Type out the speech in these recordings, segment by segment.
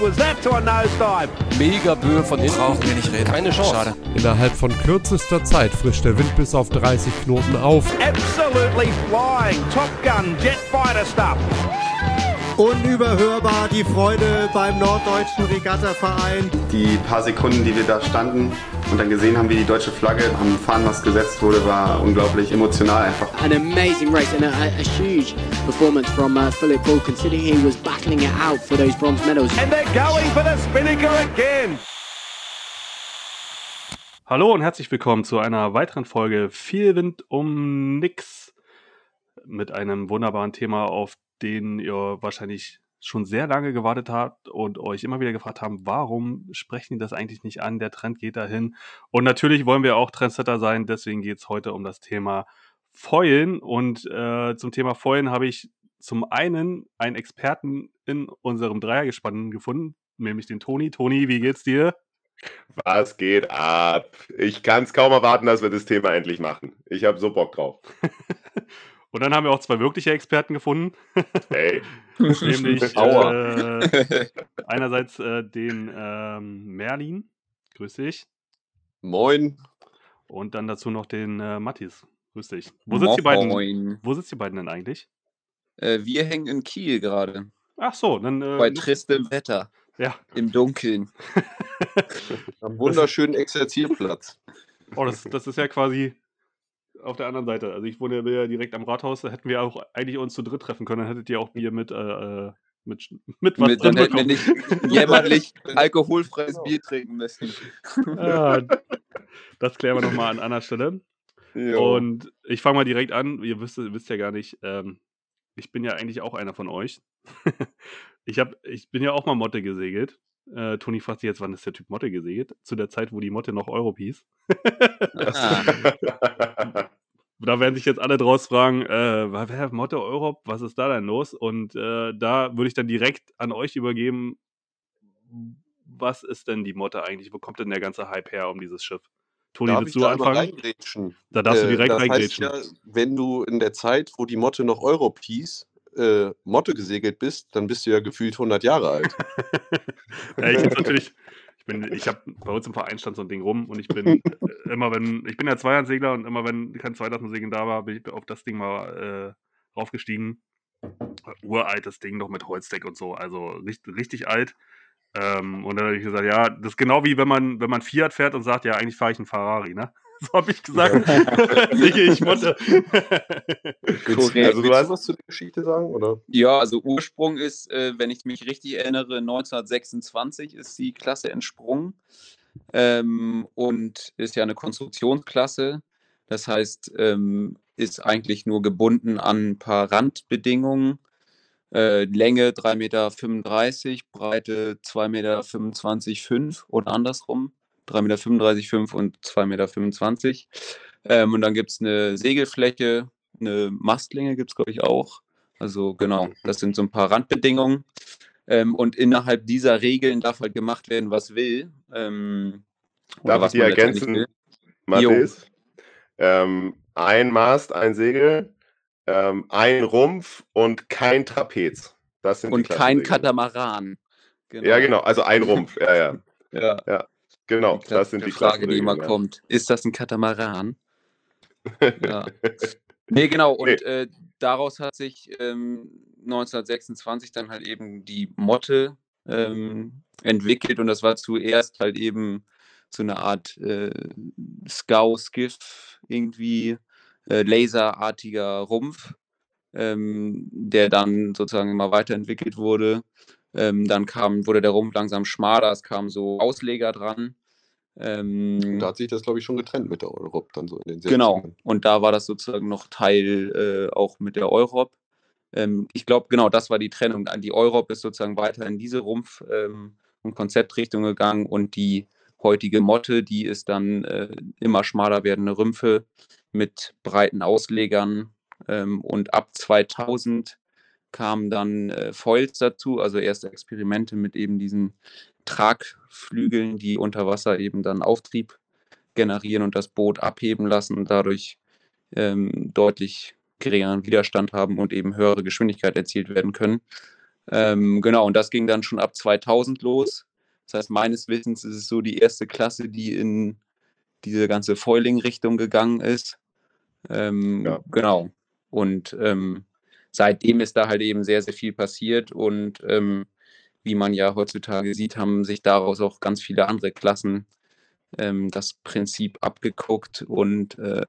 was that to a nosedive? Mega Böe von hinten. Brauchen wir nicht reden. Keine Chance. Schade. Innerhalb von kürzester Zeit frischt der Wind bis auf 30 Knoten auf. Absolutely flying. Top Gun, jet fighter stuff. Unüberhörbar die Freude beim Norddeutschen Regattaverein. Die paar Sekunden, die wir da standen und dann gesehen haben, wie die deutsche Flagge am Fahnenmast gesetzt wurde, war unglaublich emotional einfach. An amazing race and a, a, huge performance from uh, Philip Bull, considering he was battling it out for those bronze medals. And they're going for the Spinnaker again. Hallo und herzlich willkommen zu einer weiteren Folge Viel Wind um nix mit einem wunderbaren Thema, auf den ihr wahrscheinlich schon sehr lange gewartet habt und euch immer wieder gefragt haben, warum sprechen die das eigentlich nicht an? Der Trend geht dahin. Und natürlich wollen wir auch Trendsetter sein, deswegen geht es heute um das Thema Foilen. Und äh, zum Thema Foilen habe ich zum einen einen Experten in unserem Dreiergespann gefunden, nämlich den Toni. Toni, wie geht's dir? Was geht ab? Ich kann es kaum erwarten, dass wir das Thema endlich machen. Ich habe so Bock drauf. Und dann haben wir auch zwei wirkliche Experten gefunden. Hey. Nämlich äh, einerseits äh, den ähm, Merlin. Grüß dich. Moin. Und dann dazu noch den äh, Mattis. Grüß dich. Wo sitzt die beiden? Wo sitzt die beiden denn eigentlich? Äh, wir hängen in Kiel gerade. Ach so, dann. Äh, Bei tristem Wetter. Ja. Im Dunkeln. Am wunderschönen Exerzierplatz. Oh, das, das ist ja quasi auf der anderen Seite. Also ich wohne ja direkt am Rathaus, da hätten wir auch eigentlich uns zu dritt treffen können. Dann hättet ihr auch Bier mit, äh, äh, mit, mit was Mit, drin dann hätten wir bekommen. nicht jämmerlich alkoholfreies Bier trinken müssen. Ah, das klären wir nochmal an einer Stelle. Jo. Und ich fange mal direkt an. Ihr wisst, wisst ja gar nicht, ähm, ich bin ja eigentlich auch einer von euch. ich, hab, ich bin ja auch mal Motte gesegelt. Äh, Toni fragt sich jetzt, wann ist der Typ Motte gesegelt? Zu der Zeit, wo die Motte noch Europ hieß. Ah, da werden sich jetzt alle draus fragen, äh, wer Motte Europ, was ist da denn los? Und äh, da würde ich dann direkt an euch übergeben, was ist denn die Motte eigentlich? Wo kommt denn der ganze Hype her um dieses Schiff? Toni, Darf willst du da anfangen? Da darfst du Äh, direkt das heißt reingrätschen. ja, wenn du in der Zeit, wo die Motte noch Europ hieß, äh, Motte gesegelt bist, dann bist du ja gefühlt 100 Jahre alt. ja, ich natürlich, ich bin, ich habe bei uns im Verein stand so ein Ding rum und ich bin äh, immer wenn, ich bin ja Zweihandsegler und immer wenn kein Zweitausendsegeln da war, bin ich auf das Ding mal äh, raufgestiegen. Uraltes Ding noch mit Holzdeck und so, also richtig, richtig alt. Ähm, und dann habe ich gesagt, ja, das ist genau wie wenn man, wenn man Fiat fährt und sagt, ja, eigentlich fahre ich einen Ferrari, ne? So habe ich gesagt. Ich korrekt. Also du hast was zu der Geschichte sagen, oder? Ja, also Ursprung ist, äh, wenn ich mich richtig erinnere, 1926 ist die Klasse entsprungen ähm, und ist ja eine Konstruktionsklasse. Das heißt, ähm, ist eigentlich nur gebunden an ein paar Randbedingungen. Äh, Länge 3,35 Meter, Breite 2,25 Meter oder andersrum. 3,35 Meter und 2,25 Meter. Ähm, und dann gibt es eine Segelfläche, eine Mastlänge gibt es, glaube ich, auch. Also genau, das sind so ein paar Randbedingungen. Ähm, und innerhalb dieser Regeln darf halt gemacht werden, was will. Ähm, Darf ich was die man letztendlich ergänzen. Mathis? Ähm, ein Mast, ein Segel, ähm, ein Rumpf und kein Trapez. Das sind die Und kein. Katamaran. Ja, genau, also ein Rumpf, ja, ja. Ja, Genau, die das sind die klassische Frage, die immer ja. kommt. Ist das ein Katamaran? Ja. Nee, genau. Und Nee. äh, daraus hat sich ähm, 1926 dann halt eben die Motte ähm, entwickelt und das war zuerst halt eben so eine Art äh, Scow, Skiff, irgendwie äh, laserartiger Rumpf, ähm, der dann sozusagen immer weiterentwickelt wurde. Ähm, dann kam, wurde der Rumpf langsam schmaler, es kamen so Ausleger dran. Ähm, Da hat sich das, glaube ich, schon getrennt mit der Europ dann so in den 60ern. Genau. Und da war das sozusagen noch Teil äh, auch mit der Europ. Ähm, ich glaube, genau, das war die Trennung. Die Europ ist sozusagen weiter in diese Rumpf- ähm, und Konzeptrichtung gegangen und die heutige Motte, die ist dann äh, immer schmaler werdende Rümpfe mit breiten Auslegern. Ähm, und ab 2000 kamen dann äh, Foils dazu, also erste Experimente mit eben diesen Tragflügeln, die unter Wasser eben dann Auftrieb generieren und das Boot abheben lassen und dadurch ähm, deutlich geringeren Widerstand haben und eben höhere Geschwindigkeit erzielt werden können. Ähm, genau, und das ging dann schon ab 2000 los. Das heißt, meines Wissens ist es so die erste Klasse, die in diese ganze Foiling-Richtung gegangen ist. Ähm, Ja. Genau. Und ähm, seitdem ist da halt eben sehr, sehr viel passiert. Und ähm, wie man ja heutzutage sieht, haben sich daraus auch ganz viele andere Klassen ähm, das Prinzip abgeguckt. Und äh,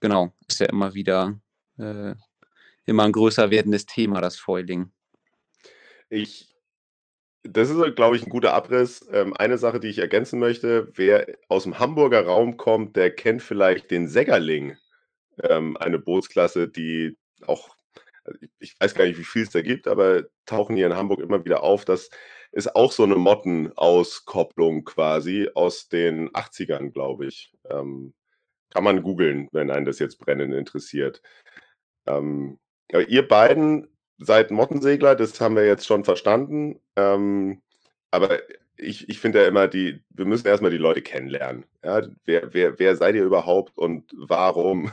genau, ist ja immer wieder äh, immer ein größer werdendes Thema, das Foiling. Ich, das ist, glaube ich, ein guter Abriss. Ähm, eine Sache, die ich ergänzen möchte, wer aus dem Hamburger Raum kommt, der kennt vielleicht den Sägerling, ähm, eine Bootsklasse, die auch, ich, ich weiß gar nicht, wie viel es da gibt, aber tauchen hier in Hamburg immer wieder auf. Das ist auch so eine Mottenauskopplung quasi aus den 80ern, glaube ich. Ähm, kann man googeln, wenn einen das jetzt brennend interessiert. Ähm, aber ihr beiden seid Mottensegler, das haben wir jetzt schon verstanden. Ähm, aber ich, ich finde ja immer, die, wir müssen erstmal die Leute kennenlernen. Ja, wer, wer, wer seid ihr überhaupt und warum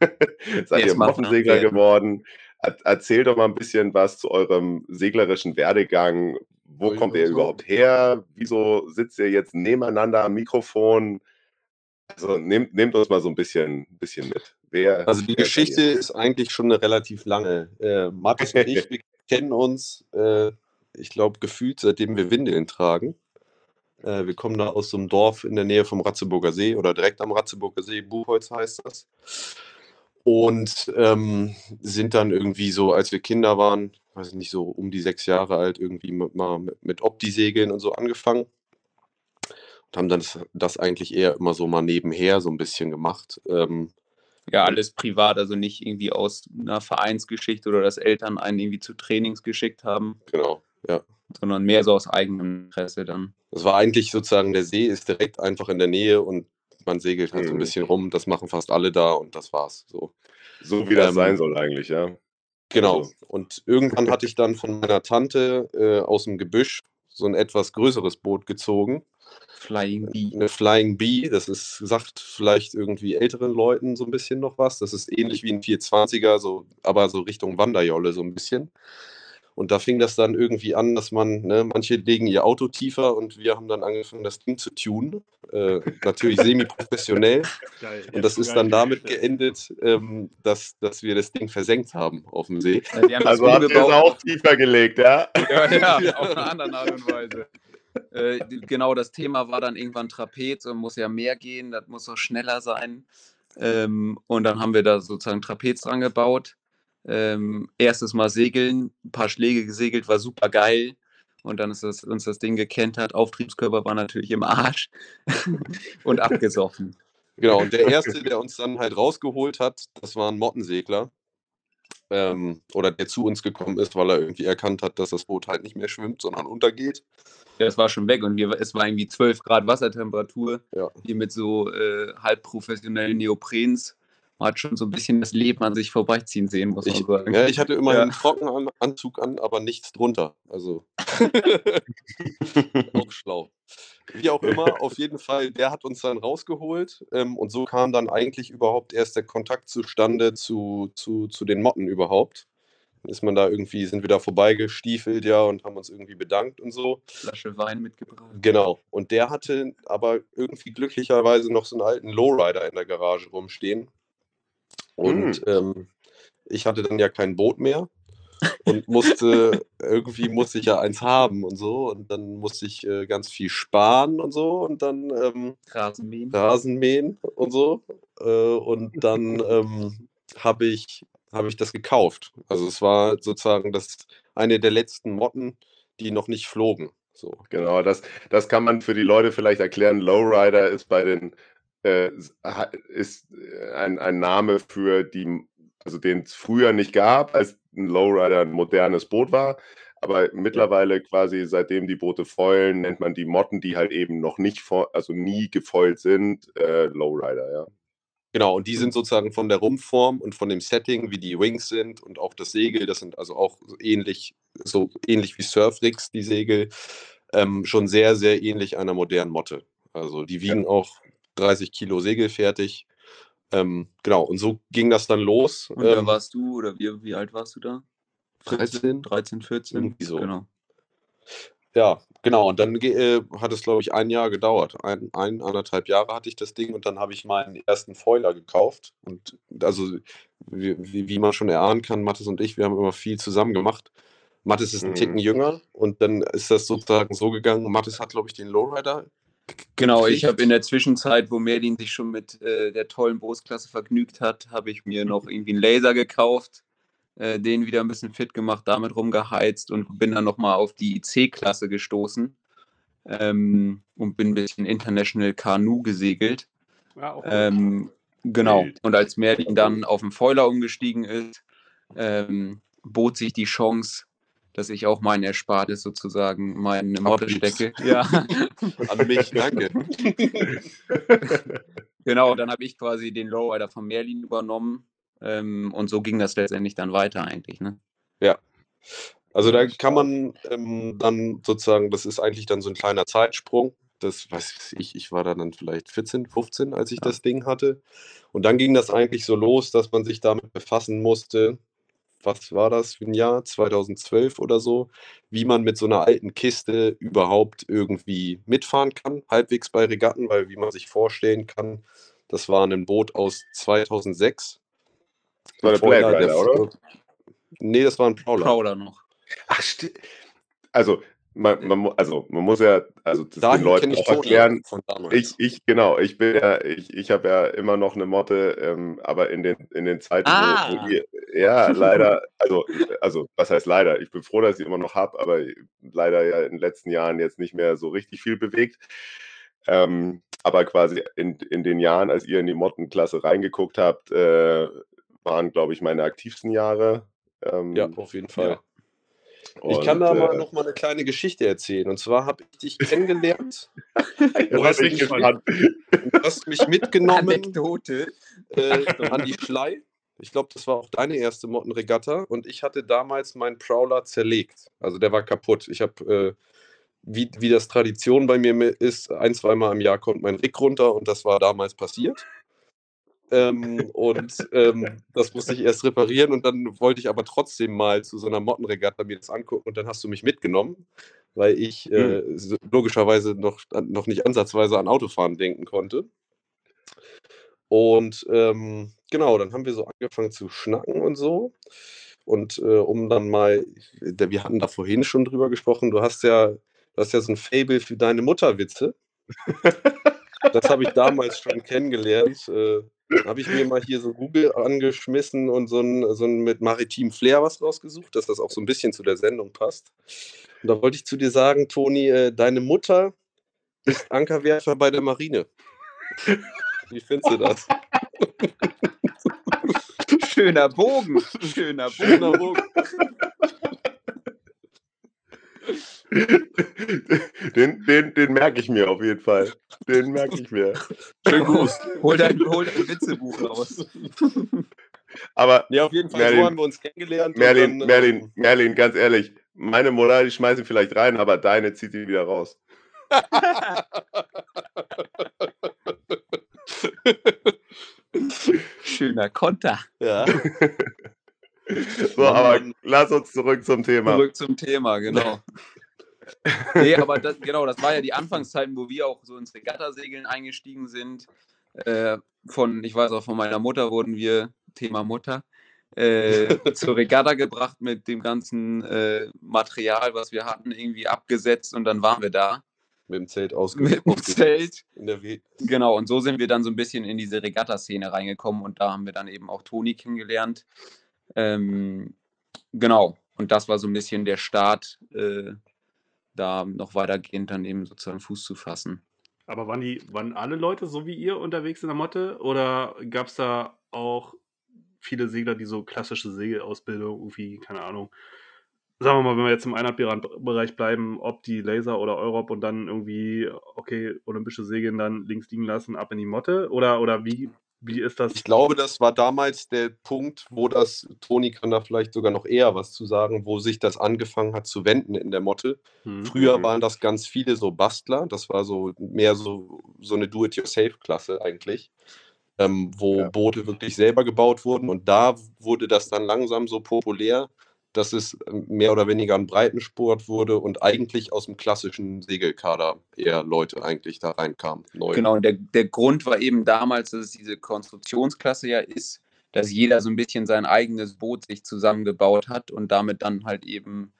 seid ihr Erstmal Mottensegler geworden? Er, erzählt doch mal ein bisschen was zu eurem seglerischen Werdegang. Wo Ui, kommt ihr überhaupt her? Wieso sitzt ihr jetzt nebeneinander am Mikrofon? Also nehmt, nehmt uns mal so ein bisschen, bisschen mit. Wer, Also die Geschichte ist eigentlich schon eine relativ lange. Äh, Markus und ich, wir kennen uns, äh, ich glaube, gefühlt, seitdem wir Windeln tragen. Äh, wir kommen da aus so einem Dorf in der Nähe vom Ratzeburger See oder direkt am Ratzeburger See, Buchholz heißt das. Und ähm, sind dann irgendwie so, als wir Kinder waren, weiß ich nicht, so um die sechs Jahre alt, irgendwie mit, mal mit, mit Opti-Segeln und so angefangen. Und haben dann das, das eigentlich eher immer so mal nebenher so ein bisschen gemacht. Ähm, Ja, alles privat, also nicht irgendwie aus einer Vereinsgeschichte oder dass Eltern einen irgendwie zu Trainings geschickt haben, genau, ja. sondern mehr so aus eigenem Interesse dann. Das war eigentlich sozusagen, der See ist direkt einfach in der Nähe und man segelt halt so ein Mhm. bisschen rum. Das machen fast alle da und das war's. So. So wie das Ähm, sein soll eigentlich, ja. Genau. Also- Und irgendwann hatte ich dann von meiner Tante äh, aus dem Gebüsch so ein etwas größeres Boot gezogen. Flying Bee. Eine Flying Bee, das ist, sagt vielleicht irgendwie älteren Leuten so ein bisschen noch was. Das ist ähnlich wie ein 420er, so, aber so Richtung Wanderjolle so ein bisschen. Und da fing das dann irgendwie an, dass man, ne, manche legen ihr Auto tiefer und wir haben dann angefangen, das Ding zu tunen. Äh, natürlich semi-professionell. Geil. Und das ist dann damit geendet, ähm, dass, dass wir das Ding versenkt haben auf dem See. Ja, wir haben das Also habt ihr es auch tiefer gelegt, ja? Ja, ja, auf eine andere Art und Weise. Äh, genau, das Thema war dann irgendwann Trapez und muss ja mehr gehen, das muss auch schneller sein. Ähm, und dann haben wir da sozusagen Trapez dran gebaut. Ähm, erstes Mal segeln, ein paar Schläge gesegelt, war super geil. Und dann ist das, uns das Ding gekentert. Auftriebskörper war natürlich im Arsch und abgesoffen. Genau, und der erste, der uns dann halt rausgeholt hat, das war ein Mottensegler. Ähm, oder der zu uns gekommen ist, weil er irgendwie erkannt hat, dass das Boot halt nicht mehr schwimmt, sondern untergeht. Ja, es war schon weg und wir, es war irgendwie 12 Grad Wassertemperatur. Ja. Hier mit so äh, halb professionellen Neoprens. Man hat schon so ein bisschen das Leben an sich vorbeiziehen sehen, muss Ich, man sagen. ja, ich hatte immerhin Ja. einen Trockenanzug an, aber nichts drunter. Also auch schlau. Wie auch immer, auf jeden Fall, der hat uns dann rausgeholt ähm, und so kam dann eigentlich überhaupt erst der Kontakt zustande zu, zu, zu den Motten überhaupt. Dann ist man da irgendwie, sind wir da vorbeigestiefelt, ja, und haben uns irgendwie bedankt und so. Flasche Wein mitgebracht. Genau. Und der hatte aber irgendwie glücklicherweise noch so einen alten Lowrider in der Garage rumstehen. Und ähm, ich hatte dann ja kein Boot mehr und musste, irgendwie musste ich ja eins haben und so. Und dann musste ich äh, ganz viel sparen und so und dann ähm, Rasenmähen. Rasen mähen und so. Äh, und dann ähm, habe ich, hab ich das gekauft. Also es war sozusagen das eine der letzten Motten, die noch nicht flogen. So. Genau, das, das kann man für die Leute vielleicht erklären. Lowrider ist bei den äh, ist äh, ein, ein Name für die, also den es früher nicht gab, als ein Lowrider ein modernes Boot war. Aber mittlerweile quasi, seitdem die Boote foilen, nennt man die Motten, die halt eben noch nicht, also nie gefoilt sind, äh, Lowrider, ja. Genau, und die sind sozusagen von der Rumpfform und von dem Setting, wie die Wings sind und auch das Segel, das sind also auch ähnlich, so ähnlich wie Surfrigs, die Segel, ähm, schon sehr, sehr ähnlich einer modernen Motte. Also die wiegen auch 30 Kilo segelfertig. Ähm, genau, und so ging das dann los. Und da Ähm, warst du, oder wie, wie alt warst du da? 13, 13, 14. Irgendwie so. Genau. Ja, genau. Und dann äh, hat es, glaube ich, ein Jahr gedauert. Ein, ein, anderthalb Jahre hatte ich das Ding und dann habe ich meinen ersten Foiler gekauft. Und also, wie, wie, wie man schon erahnen kann, Mathis und ich, wir haben immer viel zusammen gemacht. Mathis ist ein Mhm. Ticken jünger und dann ist das sozusagen so gegangen. Mathis hat, glaube ich, den Lowrider. Genau, ich habe in der Zwischenzeit, wo Merlin sich schon mit äh, der tollen Bootsklasse vergnügt hat, habe ich mir noch irgendwie einen Laser gekauft, äh, den wieder ein bisschen fit gemacht, damit rumgeheizt und bin dann nochmal auf die C-Klasse gestoßen ähm, und bin ein bisschen International Kanu gesegelt. Ja, auch Ähm, genau. Und als Merlin dann auf den Foiler umgestiegen ist, ähm, bot sich die Chance, dass ich auch mein Erspartes sozusagen meine Abgibst. stecke. Ja. An mich, danke. Genau, dann habe ich quasi den Lowrider von Merlin übernommen. Ähm, und so ging das letztendlich dann weiter eigentlich. Ne? Also da kann man ähm, dann sozusagen, das ist eigentlich dann so ein kleiner Zeitsprung. Das weiß ich, ich war da dann vielleicht 14, 15, als ich Ja. das Ding hatte. Und dann ging das eigentlich so los, dass man sich damit befassen musste. Was war das für ein Jahr? 2012 oder so, wie man mit so einer alten Kiste überhaupt irgendwie mitfahren kann, halbwegs bei Regatten, weil wie man sich vorstellen kann, das war ein Boot aus 2006. Das war der der- Rider, oder? Nee, das war ein Prowler. Prowler noch. Ach, Also, man, man, mu- also, man muss ja also das Dahin den Leuten auch erklären. Ich, ich, genau, ich bin ja, ich, ich habe ja immer noch eine Motte, ähm, aber in den, in den Zeiten, Ah. wo, wo ihr, ja, leider, also, also, was heißt leider? Ich bin froh, dass ich sie immer noch habe, aber leider ja in den letzten Jahren jetzt nicht mehr so richtig viel bewegt. Ähm, aber quasi in, in den Jahren, als ihr in die Mottenklasse reingeguckt habt, äh, waren, glaube ich, meine aktivsten Jahre. Ähm, Ja, auf jeden Fall. ja. Ich kann da Und, mal äh, noch mal eine kleine Geschichte erzählen. Und zwar habe ich dich kennengelernt. Du hast mich. Du hast mich mitgenommen Anekdote. äh, an die Schlei. Ich glaube, das war auch deine erste Mottenregatta. Und ich hatte damals meinen Prowler zerlegt. Also der war kaputt. Ich habe, äh, wie, wie das Tradition bei mir mi- ist, ein, zweimal im Jahr kommt mein Rig runter. Und das war damals passiert. Ähm, und ähm, das musste ich erst reparieren und dann wollte ich aber trotzdem mal zu so einer Mottenregatta mir das angucken und dann hast du mich mitgenommen, weil ich äh, so- logischerweise noch, noch nicht ansatzweise an Autofahren denken konnte. Und ähm, genau, dann haben wir so angefangen zu schnacken und so. Und äh, um dann mal, wir hatten da vorhin schon drüber gesprochen, du hast ja, du hast ja so ein Fable für deine Mutterwitze. Das habe ich damals schon kennengelernt. Äh, habe ich mir mal hier so Google angeschmissen und so ein, so ein mit maritim Flair was rausgesucht, dass das auch so ein bisschen zu der Sendung passt. Und da wollte ich zu dir sagen, Toni, äh, deine Mutter ist Ankerwerfer bei der Marine. Wie findest du das? Schöner Bogen. Schöner Bogen. Schöner Bogen. Den, den, den merke ich mir auf jeden Fall. Den merke ich mir. Schönen Gruß. Hol dein, hol dein Witzebuch raus. Aber Ja, auf jeden Fall, Merlin- so haben wir uns kennengelernt. Merlin, dann, Merlin, ähm, Merlin, ganz ehrlich, meine Mutter, die schmeißt ihn vielleicht rein, aber deine zieht ihn wieder raus. Schöner Konter. Ja. So, aber lass uns zurück zum Thema. Zurück zum Thema, genau. nee, aber das, genau, das war ja die Anfangszeiten, wo wir auch so ins Regattasegeln eingestiegen sind. Äh, von, ich weiß auch, von meiner Mutter wurden wir, Thema Mutter, äh, zur Regatta gebracht mit dem ganzen äh, Material, was wir hatten, irgendwie abgesetzt und dann waren wir da Mit dem Zelt mit ausgesucht. dem Zelt. In der Genau, und so sind wir dann so ein bisschen in diese Regatta-Szene reingekommen und da haben wir dann eben auch Toni kennengelernt. Ähm, genau, und das war so ein bisschen der Start, äh, da noch weitergehend dann eben sozusagen Fuß zu fassen. Aber waren die, waren alle Leute so wie ihr unterwegs in der Motte? Oder gab es da auch viele Segler, die so klassische Segelausbildung irgendwie, keine Ahnung, sagen wir mal, wenn wir jetzt im Einheitbereich bleiben, ob die Laser oder Europe und dann irgendwie, okay, olympische Segeln dann links liegen lassen, ab in die Motte? Oder, oder wie, wie ist das? Ich glaube, das war damals der Punkt, wo das, Toni kann da vielleicht sogar noch eher was zu sagen, wo sich das angefangen hat zu wenden in der Motte. Hm. Früher Mhm. waren das ganz viele so Bastler, das war so mehr so, so eine Do-it-yourself-Klasse eigentlich, ähm, wo Ja. Boote wirklich selber gebaut wurden und da wurde das dann langsam so populär, dass es ähm, mehr oder weniger ein Breitensport wurde und eigentlich aus dem klassischen Segelkader eher Leute eigentlich da reinkamen. Genau, und der, der Grund war eben damals, dass es diese Konstruktionsklasse ja ist, dass jeder so ein bisschen sein eigenes Boot sich zusammengebaut hat und damit dann halt eben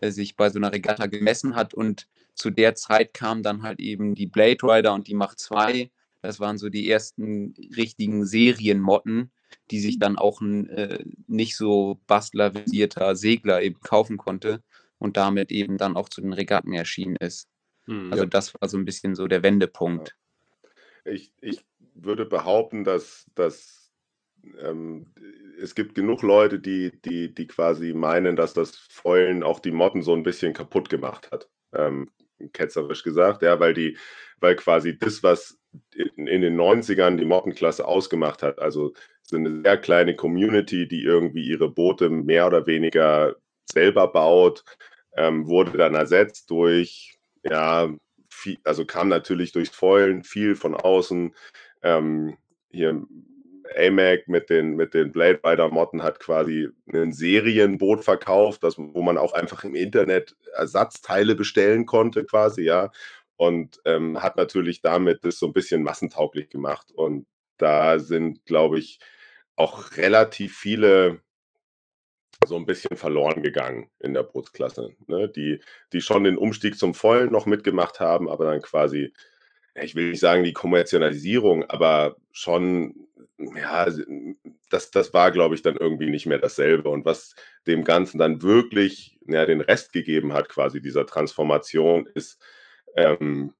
äh, sich bei so einer Regatta gemessen hat. Und zu der Zeit kamen dann halt eben die Blade Rider und die Mach 2. Das waren so die ersten richtigen Serienmotten, die sich dann auch ein äh, nicht so bastlervisierter Segler eben kaufen konnte und damit eben dann auch zu den Regatten erschienen ist. Hm. Also das war so ein bisschen so der Wendepunkt. Ich, ich würde behaupten, dass, dass ähm, es gibt genug Leute, die, die, die quasi meinen, dass das Foilen auch die Motten so ein bisschen kaputt gemacht hat. Ähm, ketzerisch gesagt, ja, weil die, weil quasi das, was in, in den 90ern die Mottenklasse ausgemacht hat, also so eine sehr kleine Community, die irgendwie ihre Boote mehr oder weniger selber baut, ähm, wurde dann ersetzt durch, ja, viel, also kam natürlich durchs Foilen viel von außen. Ähm, hier AMAC mit den, mit den Blade Rider Motten hat quasi ein Serienboot verkauft, das, wo man auch einfach im Internet Ersatzteile bestellen konnte, quasi, ja. Und ähm, hat natürlich damit das so ein bisschen massentauglich gemacht. Und da sind, glaube ich, auch relativ viele so ein bisschen verloren gegangen in der Bootsklasse, ne? die, die schon den Umstieg zum Vollen noch mitgemacht haben, aber dann quasi, ich will nicht sagen die Kommerzialisierung, aber schon, ja, das, das war, glaube ich, dann irgendwie nicht mehr dasselbe. Und was dem Ganzen dann wirklich ja, den Rest gegeben hat, quasi dieser Transformation, ist ähm,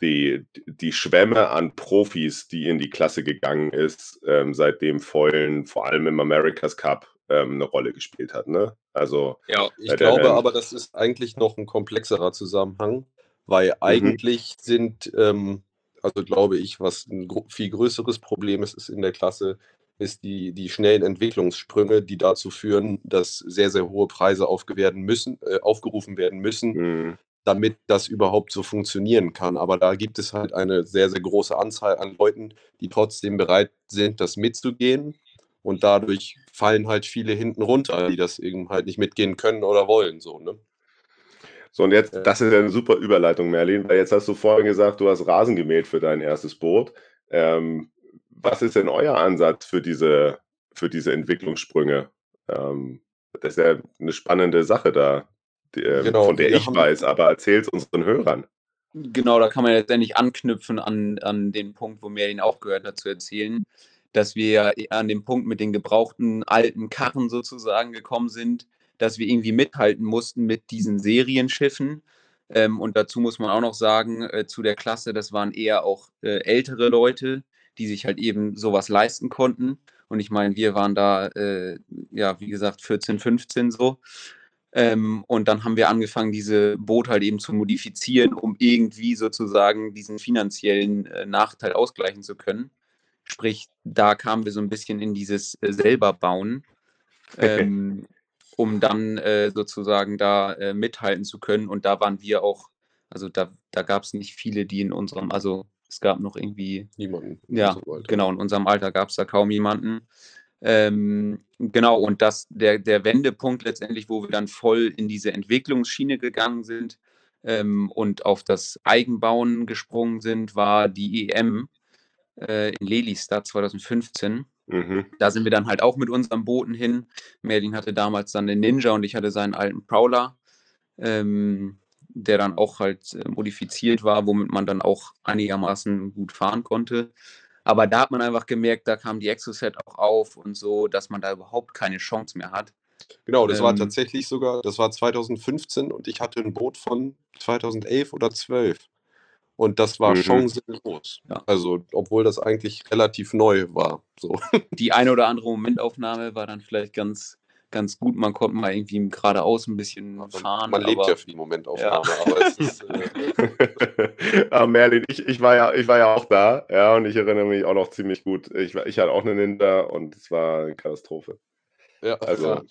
die, die Schwemme an Profis, die in die Klasse gegangen ist, ähm, seitdem Foilen vor allem im America's Cup ähm, eine Rolle gespielt hat. Ne? Also, ja, ich glaube aber, das ist eigentlich noch ein komplexerer Zusammenhang, weil mhm. eigentlich mhm. sind, ähm, also glaube ich, was ein viel größeres Problem ist, ist in der Klasse, ist die, die schnellen Entwicklungssprünge, die dazu führen, dass sehr, sehr hohe Preise aufgewerden müssen, äh, aufgerufen werden müssen, mhm damit das überhaupt so funktionieren kann. Aber da gibt es halt eine sehr, sehr große Anzahl an Leuten, die trotzdem bereit sind, das mitzugehen. Und dadurch fallen halt viele hinten runter, die das eben halt nicht mitgehen können oder wollen. So, ne? So, und jetzt, das ist ja eine super Überleitung, Merlin, weil jetzt hast du vorhin gesagt, du hast Rasen gemäht für dein erstes Boot. Ähm, was ist denn euer Ansatz für diese, für diese Entwicklungssprünge? Ähm, das ist ja eine spannende Sache da die, ähm, genau, von der ich weiß, aber erzähl es unseren Hörern. Genau, da kann man letztendlich anknüpfen an, an den Punkt, wo Merlin auch gehört hat, zu erzählen, dass wir an dem Punkt mit den gebrauchten alten Karren sozusagen gekommen sind, dass wir irgendwie mithalten mussten mit diesen Serienschiffen. Ähm, und dazu muss man auch noch sagen, äh, zu der Klasse, das waren eher auch äh, ältere Leute, die sich halt eben sowas leisten konnten. Und ich meine, wir waren da, äh, ja, wie gesagt, 14, 15 so. Ähm, und dann haben wir angefangen, diese Boote halt eben zu modifizieren, um irgendwie sozusagen diesen finanziellen äh, Nachteil ausgleichen zu können. Sprich, da kamen wir so ein bisschen in dieses äh, selber bauen, ähm, um dann äh, sozusagen da äh, mithalten zu können. Und da waren wir auch, also da, da gab es nicht viele, die in unserem, also es gab noch irgendwie niemanden. Ja, genau, in unserem Alter gab es da kaum jemanden. Ähm, genau, und das, der, der Wendepunkt letztendlich, wo wir dann voll in diese Entwicklungsschiene gegangen sind ähm, und auf das Eigenbauen gesprungen sind, war die EM äh, in Lelystad 2015. Mhm. Da sind wir dann halt auch mit unseren Booten hin. Merlin hatte damals dann den Ninja und ich hatte seinen alten Prowler, ähm, der dann auch halt äh, modifiziert war, womit man dann auch einigermaßen gut fahren konnte. Aber da hat man einfach gemerkt, da kam die Exoset auch auf und so, dass man da überhaupt keine Chance mehr hat. Genau, das ähm, war tatsächlich sogar, das war 2015 und ich hatte ein Boot von 2011 oder 12. Und das war mhm. chancenlos. Ja. Also, obwohl das eigentlich relativ neu war. So. Die eine oder andere Momentaufnahme war dann vielleicht ganz ganz gut. Man konnte mal irgendwie geradeaus ein bisschen fahren. Man lebt ja für die Momentaufnahme, ja. aber es ist. Äh... ah, Merlin, ich, ich, war ja, ich war ja auch da, ja, und ich erinnere mich auch noch ziemlich gut. Ich, ich hatte auch einen Ninja und es war eine Katastrophe. Ja, also.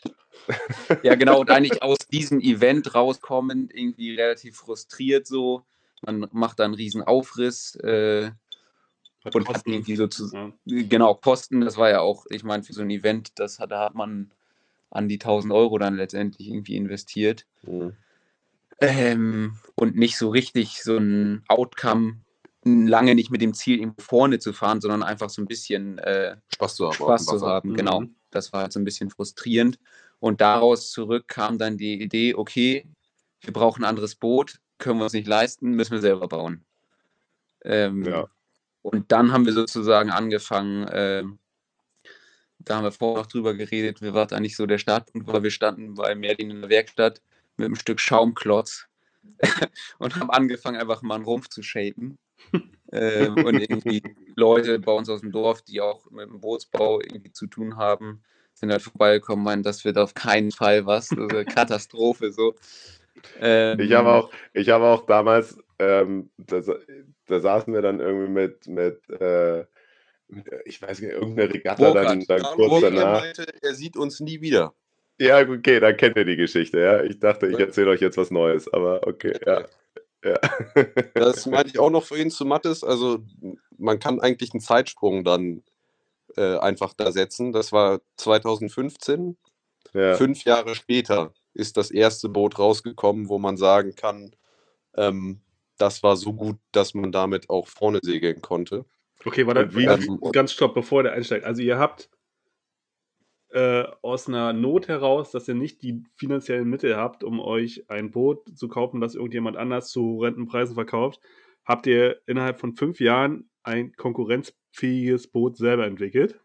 ja, genau, und eigentlich aus diesem Event rauskommend, irgendwie relativ frustriert so. Man macht da einen riesen Aufriss. Äh, und hat irgendwie so zu, ja. genau Kosten, das war ja auch, ich meine, für so ein Event, das hat, da hat man an die 1000 Euro dann letztendlich irgendwie investiert. Mhm. Ähm, und nicht so richtig so ein Outcome, lange nicht mit dem Ziel, irgendwo vorne zu fahren, sondern einfach so ein bisschen äh, Spaß zu haben. Spaß zu haben. Genau. Mhm. Das war halt so ein bisschen frustrierend. Und daraus zurück kam dann die Idee, okay, wir brauchen ein anderes Boot, können wir uns nicht leisten, müssen wir selber bauen. Ähm, Ja. Und dann haben wir sozusagen angefangen, ähm, da haben wir vorher noch drüber geredet, wie war eigentlich so der Startpunkt war. Wir standen bei Merlin in der Werkstatt mit einem Stück Schaumklotz und haben angefangen, einfach mal einen Rumpf zu shapen. ähm, und irgendwie Leute bei uns aus dem Dorf, die auch mit dem Bootsbau irgendwie zu tun haben, sind halt vorbeigekommen, meinen, das wird auf keinen Fall was. Eine Katastrophe so. Ähm, Ich habe auch, ich habe auch damals, ähm, da, da saßen wir dann irgendwie mit, mit äh, ich weiß nicht, irgendeine Regatta dann, Burkhardt. dann Ja, kurz Burkhardt danach. meinte, er sieht uns nie wieder. Ja, okay, dann kennt ihr die Geschichte, ja. Ich dachte, ich erzähle euch jetzt was Neues, aber okay, ja. ja. Das meinte ich auch noch vorhin zu Mattes. Also man kann eigentlich einen Zeitsprung dann äh, einfach da setzen. Das war 2015. ja. Fünf Jahre später ist das erste Boot rausgekommen, wo man sagen kann, ähm, das war so gut, dass man damit auch vorne segeln konnte. Okay, warte, wie- ganz stopp, bevor der einsteigt. Also ihr habt äh, aus einer Not heraus, dass ihr nicht die finanziellen Mittel habt, um euch ein Boot zu kaufen, das irgendjemand anders zu Rentenpreisen verkauft, habt ihr innerhalb von fünf Jahren ein konkurrenzfähiges Boot selber entwickelt.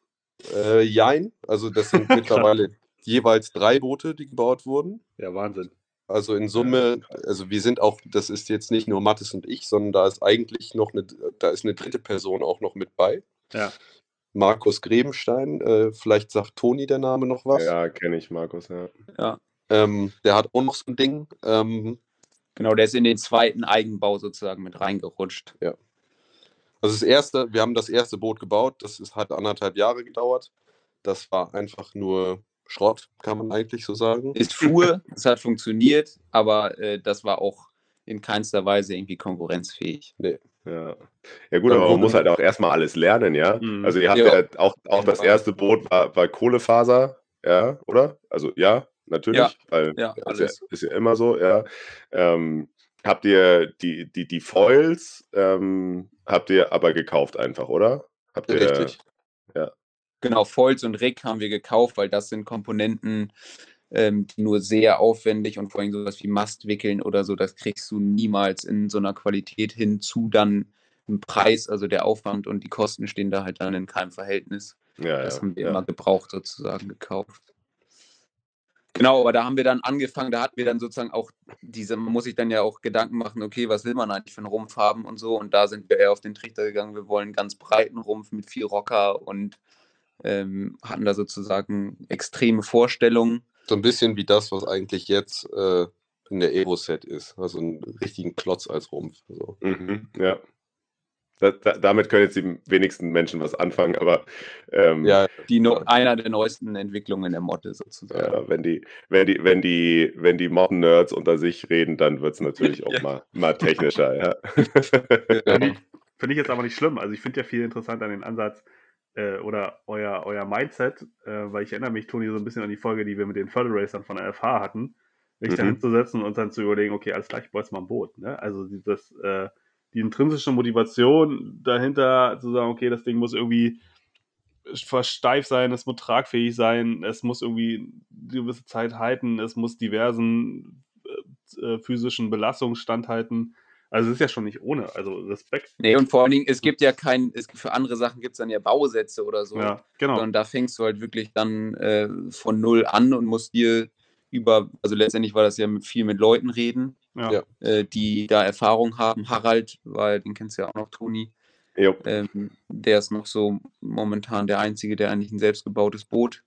Äh, Jein, also das sind mittlerweile jeweils drei Boote, die gebaut wurden. Ja, Wahnsinn. Also in Summe, also wir sind auch, das ist jetzt nicht nur Mattes und ich, sondern da ist eigentlich noch eine, da ist eine dritte Person auch noch mit bei. Ja. Markus Grebenstein, äh, vielleicht sagt Toni der Name noch was. Ja, kenne ich, Markus, ja. Ähm, der hat auch noch so ein Ding. Ähm, Genau, der ist in den zweiten Eigenbau sozusagen mit reingerutscht. also das erste, wir haben das erste Boot gebaut, das ist, hat anderthalb Jahre gedauert. Das war einfach nur Schrott, kann man eigentlich so sagen. Es fuhr, es hat funktioniert, aber äh, das war auch in keinster Weise irgendwie konkurrenzfähig. Ja. Ja gut, aber man muss halt auch erstmal alles lernen, ja. Mhm. Also ihr habt Ja. ja, auch, auch das erste Boot war, war Kohlefaser, ja, oder? Also ja, natürlich, Ja. weil Ja, ist, ja, alles. ist ja immer so, ja. Ähm, habt ihr die, die, die Foils, ähm, habt ihr aber gekauft einfach, oder? Habt ihr, Richtig. Genau, Foils und Rig haben wir gekauft, weil das sind Komponenten, ähm, die nur sehr aufwendig und vor allem sowas wie Mastwickeln oder so, das kriegst du niemals in so einer Qualität hin zu dann im Preis, also der Aufwand und die Kosten stehen da halt dann in keinem Verhältnis. Ja, Das ja, haben wir ja. immer gebraucht sozusagen gekauft. Genau, aber da haben wir dann angefangen, da hatten wir dann sozusagen auch diese, man muss sich dann ja auch Gedanken machen, okay, was will man eigentlich für einen Rumpf haben und so. Und da sind wir eher auf den Trichter gegangen, wir wollen einen ganz breiten Rumpf mit viel Rocker und ähm, hatten da sozusagen extreme Vorstellungen. So ein bisschen wie das, was eigentlich jetzt äh, in der Aero-Set ist. Also einen richtigen Klotz als Rumpf. So. Mhm, ja. Da, da, damit können jetzt die wenigsten Menschen was anfangen, aber ähm, Ja, Die no einer der neuesten Entwicklungen der Motte sozusagen. Ja, wenn die, wenn die, wenn die, wenn die Modden-Nerds unter sich reden, dann wird es natürlich auch Ja. mal, mal technischer, ja. Finde ich, finde ich jetzt aber nicht schlimm. Also ich finde ja viel interessanter den Ansatz äh, oder euer, euer Mindset, äh, weil ich erinnere mich, Toni, so ein bisschen an die Folge, die wir mit den Further Racern von der FH hatten, sich da Mhm. hinzusetzen und dann zu überlegen, okay, alles klar, ich baue jetzt mal ein Boot. Ne? Also dieses, äh, die intrinsische Motivation dahinter zu sagen, okay, das Ding muss irgendwie versteift sein, es muss tragfähig sein, es muss irgendwie eine gewisse Zeit halten, es muss diversen äh, physischen Belastungen standhalten. Also es ist ja schon nicht ohne. Also Respekt. Nee, und vor allen Dingen, es gibt ja kein, es, für andere Sachen gibt es dann ja Bausätze oder so. Ja, genau. Und da fängst du halt wirklich dann äh, von null an und musst dir über, also letztendlich war das ja mit, viel mit Leuten reden, Ja. Äh, die da Erfahrung haben. Harald, weil den kennst du ja auch noch, Toni. Jo. Ähm, der ist noch so momentan der Einzige, der eigentlich ein selbstgebautes Boot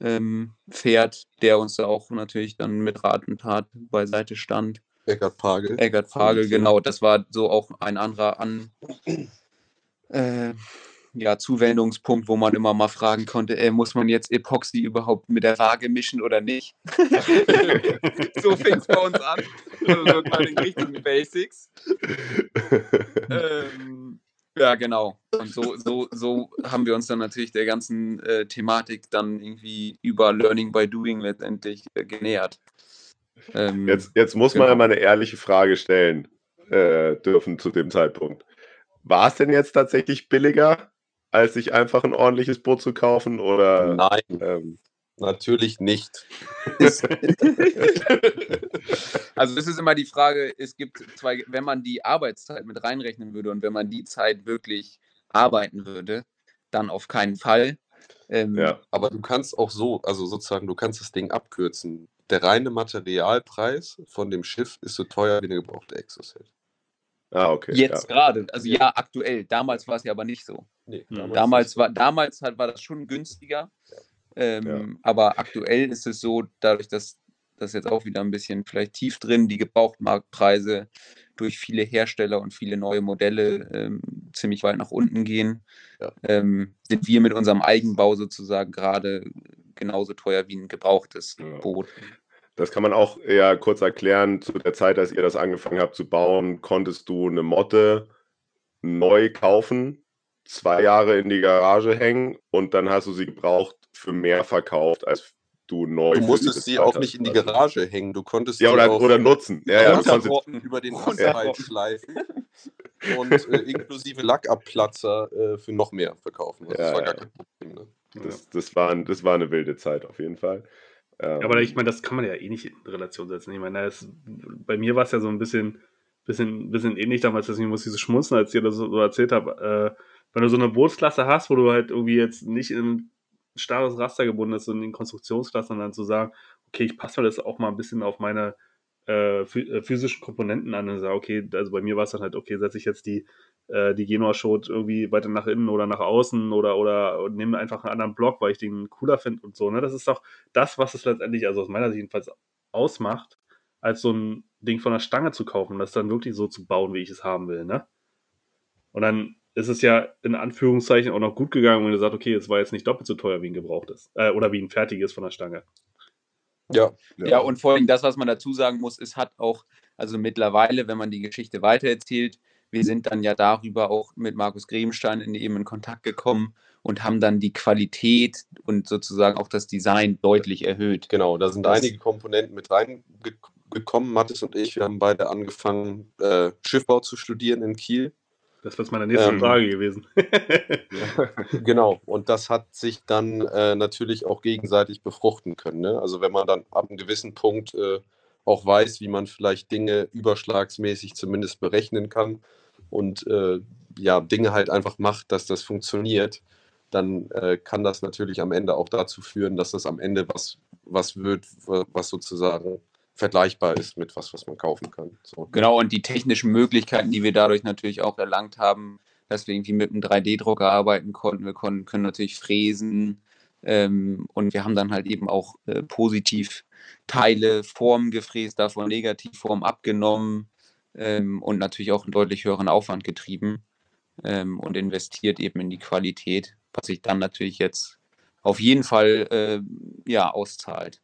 ähm, fährt, der uns da auch natürlich dann mit Rat und Tat beiseite stand. Eckart Pagel. Eggert Fagel, genau, das war so auch ein anderer An äh, ja, Zuwendungspunkt, wo man immer mal fragen konnte, äh, muss man jetzt Epoxy überhaupt mit der Waage mischen oder nicht? so fing es bei uns an. Also so bei den richtigen Basics. Ähm, Ja, genau. Und so, so, so haben wir uns dann natürlich der ganzen äh, Thematik dann irgendwie über Learning by Doing letztendlich äh, genähert. Ähm, jetzt, jetzt muss man genau. ja mal eine ehrliche Frage stellen äh, dürfen zu dem Zeitpunkt. War es denn jetzt tatsächlich billiger, als sich einfach ein ordentliches Boot zu kaufen? Oder, Nein. Ähm, Natürlich nicht. also es ist immer die Frage, es gibt zwei, wenn man die Arbeitszeit mit reinrechnen würde und wenn man die Zeit wirklich arbeiten würde, dann auf keinen Fall. Ähm, ja. Aber du kannst auch so, also sozusagen, du kannst das Ding abkürzen. Der reine Materialpreis von dem Schiff ist so teuer wie eine gebrauchte Exoset. Ah, okay. Jetzt ja. gerade, also ja, aktuell. Damals war es ja aber nicht so. Nee, damals, damals war, damals halt, war das schon günstiger. Ja. Ähm, ja. Aber aktuell ist es so, dadurch, dass das jetzt auch wieder ein bisschen vielleicht tief drin, die Gebrauchtmarktpreise durch viele Hersteller und viele neue Modelle ähm, ziemlich weit nach unten gehen, ja. ähm, sind wir mit unserem Eigenbau sozusagen gerade genauso teuer wie ein gebrauchtes ja. Boot. Das kann man auch eher kurz erklären. Zu der Zeit, als ihr das angefangen habt zu bauen, konntest du eine Motte neu kaufen, zwei Jahre in die Garage hängen und dann hast du sie gebraucht für mehr verkauft, als du neu Du musstest sie auch nicht in die Garage hängen. Du konntest ja, oder, oder nutzen. Ja, ja, du konntest über den Asphalt schleifen und äh, inklusive Lackabplatzer äh, für noch mehr verkaufen. Also ja, das war gar kein Problem. Ne? Das, das, war, das war eine wilde Zeit auf jeden Fall. Ähm, aber ich meine, das kann man ja eh nicht in Relation setzen. Ich meine, das, bei mir war es ja so ein bisschen, bisschen, bisschen ähnlich damals, deswegen muss ich so schmunzeln, als ich dir das so erzählt habe. Äh, wenn du so eine Bootsklasse hast, wo du halt irgendwie jetzt nicht in starres Raster gebunden ist, so in Konstruktionsklassen, dann zu sagen, okay, ich passe mir das auch mal ein bisschen auf meine äh, äh physischen Komponenten an und sage, okay, also bei mir war es dann halt, okay, setze ich jetzt die, äh, die Genua-Shot irgendwie weiter nach innen oder nach außen oder, oder nehme einfach einen anderen Block, weil ich den cooler finde und so. Ne? Das ist doch das, was es letztendlich, also aus meiner Sicht jedenfalls ausmacht, als so ein Ding von der Stange zu kaufen, das dann wirklich so zu bauen, wie ich es haben will. Ne? Und dann ist es ja in Anführungszeichen auch noch gut gegangen, wenn du sagst, okay, es war jetzt nicht doppelt so teuer wie ein gebrauchtes äh, oder wie ein fertiges von der Stange. Ja. ja. ja, und vor allem das, was man dazu sagen muss, es hat auch, also mittlerweile, wenn man die Geschichte weitererzählt, wir sind dann ja darüber auch mit Markus Gremstein in, eben in Kontakt gekommen und haben dann die Qualität und sozusagen auch das Design deutlich erhöht. Genau, da sind das einige Komponenten mit reingekommen. Mathis und ich, wir haben beide angefangen, äh, Schiffbau zu studieren in Kiel das wäre meine nächste ähm, Frage gewesen. genau, und das hat sich dann äh, natürlich auch gegenseitig befruchten können. Ne? Also wenn man dann ab einem gewissen Punkt äh, auch weiß, wie man vielleicht Dinge überschlagsmäßig zumindest berechnen kann und äh, ja, Dinge halt einfach macht, dass das funktioniert, dann äh, kann das natürlich am Ende auch dazu führen, dass das am Ende was, was wird, was sozusagen vergleichbar ist mit was, was man kaufen kann. So. Genau, und die technischen Möglichkeiten, die wir dadurch natürlich auch erlangt haben, dass wir irgendwie mit einem 3D-Drucker arbeiten konnten. Wir konnten, können natürlich fräsen ähm, und wir haben dann halt eben auch äh, positiv Teile, Formen gefräst, davon Negativformen abgenommen ähm, und natürlich auch einen deutlich höheren Aufwand getrieben ähm, und investiert eben in die Qualität, was sich dann natürlich jetzt auf jeden Fall äh, ja, auszahlt.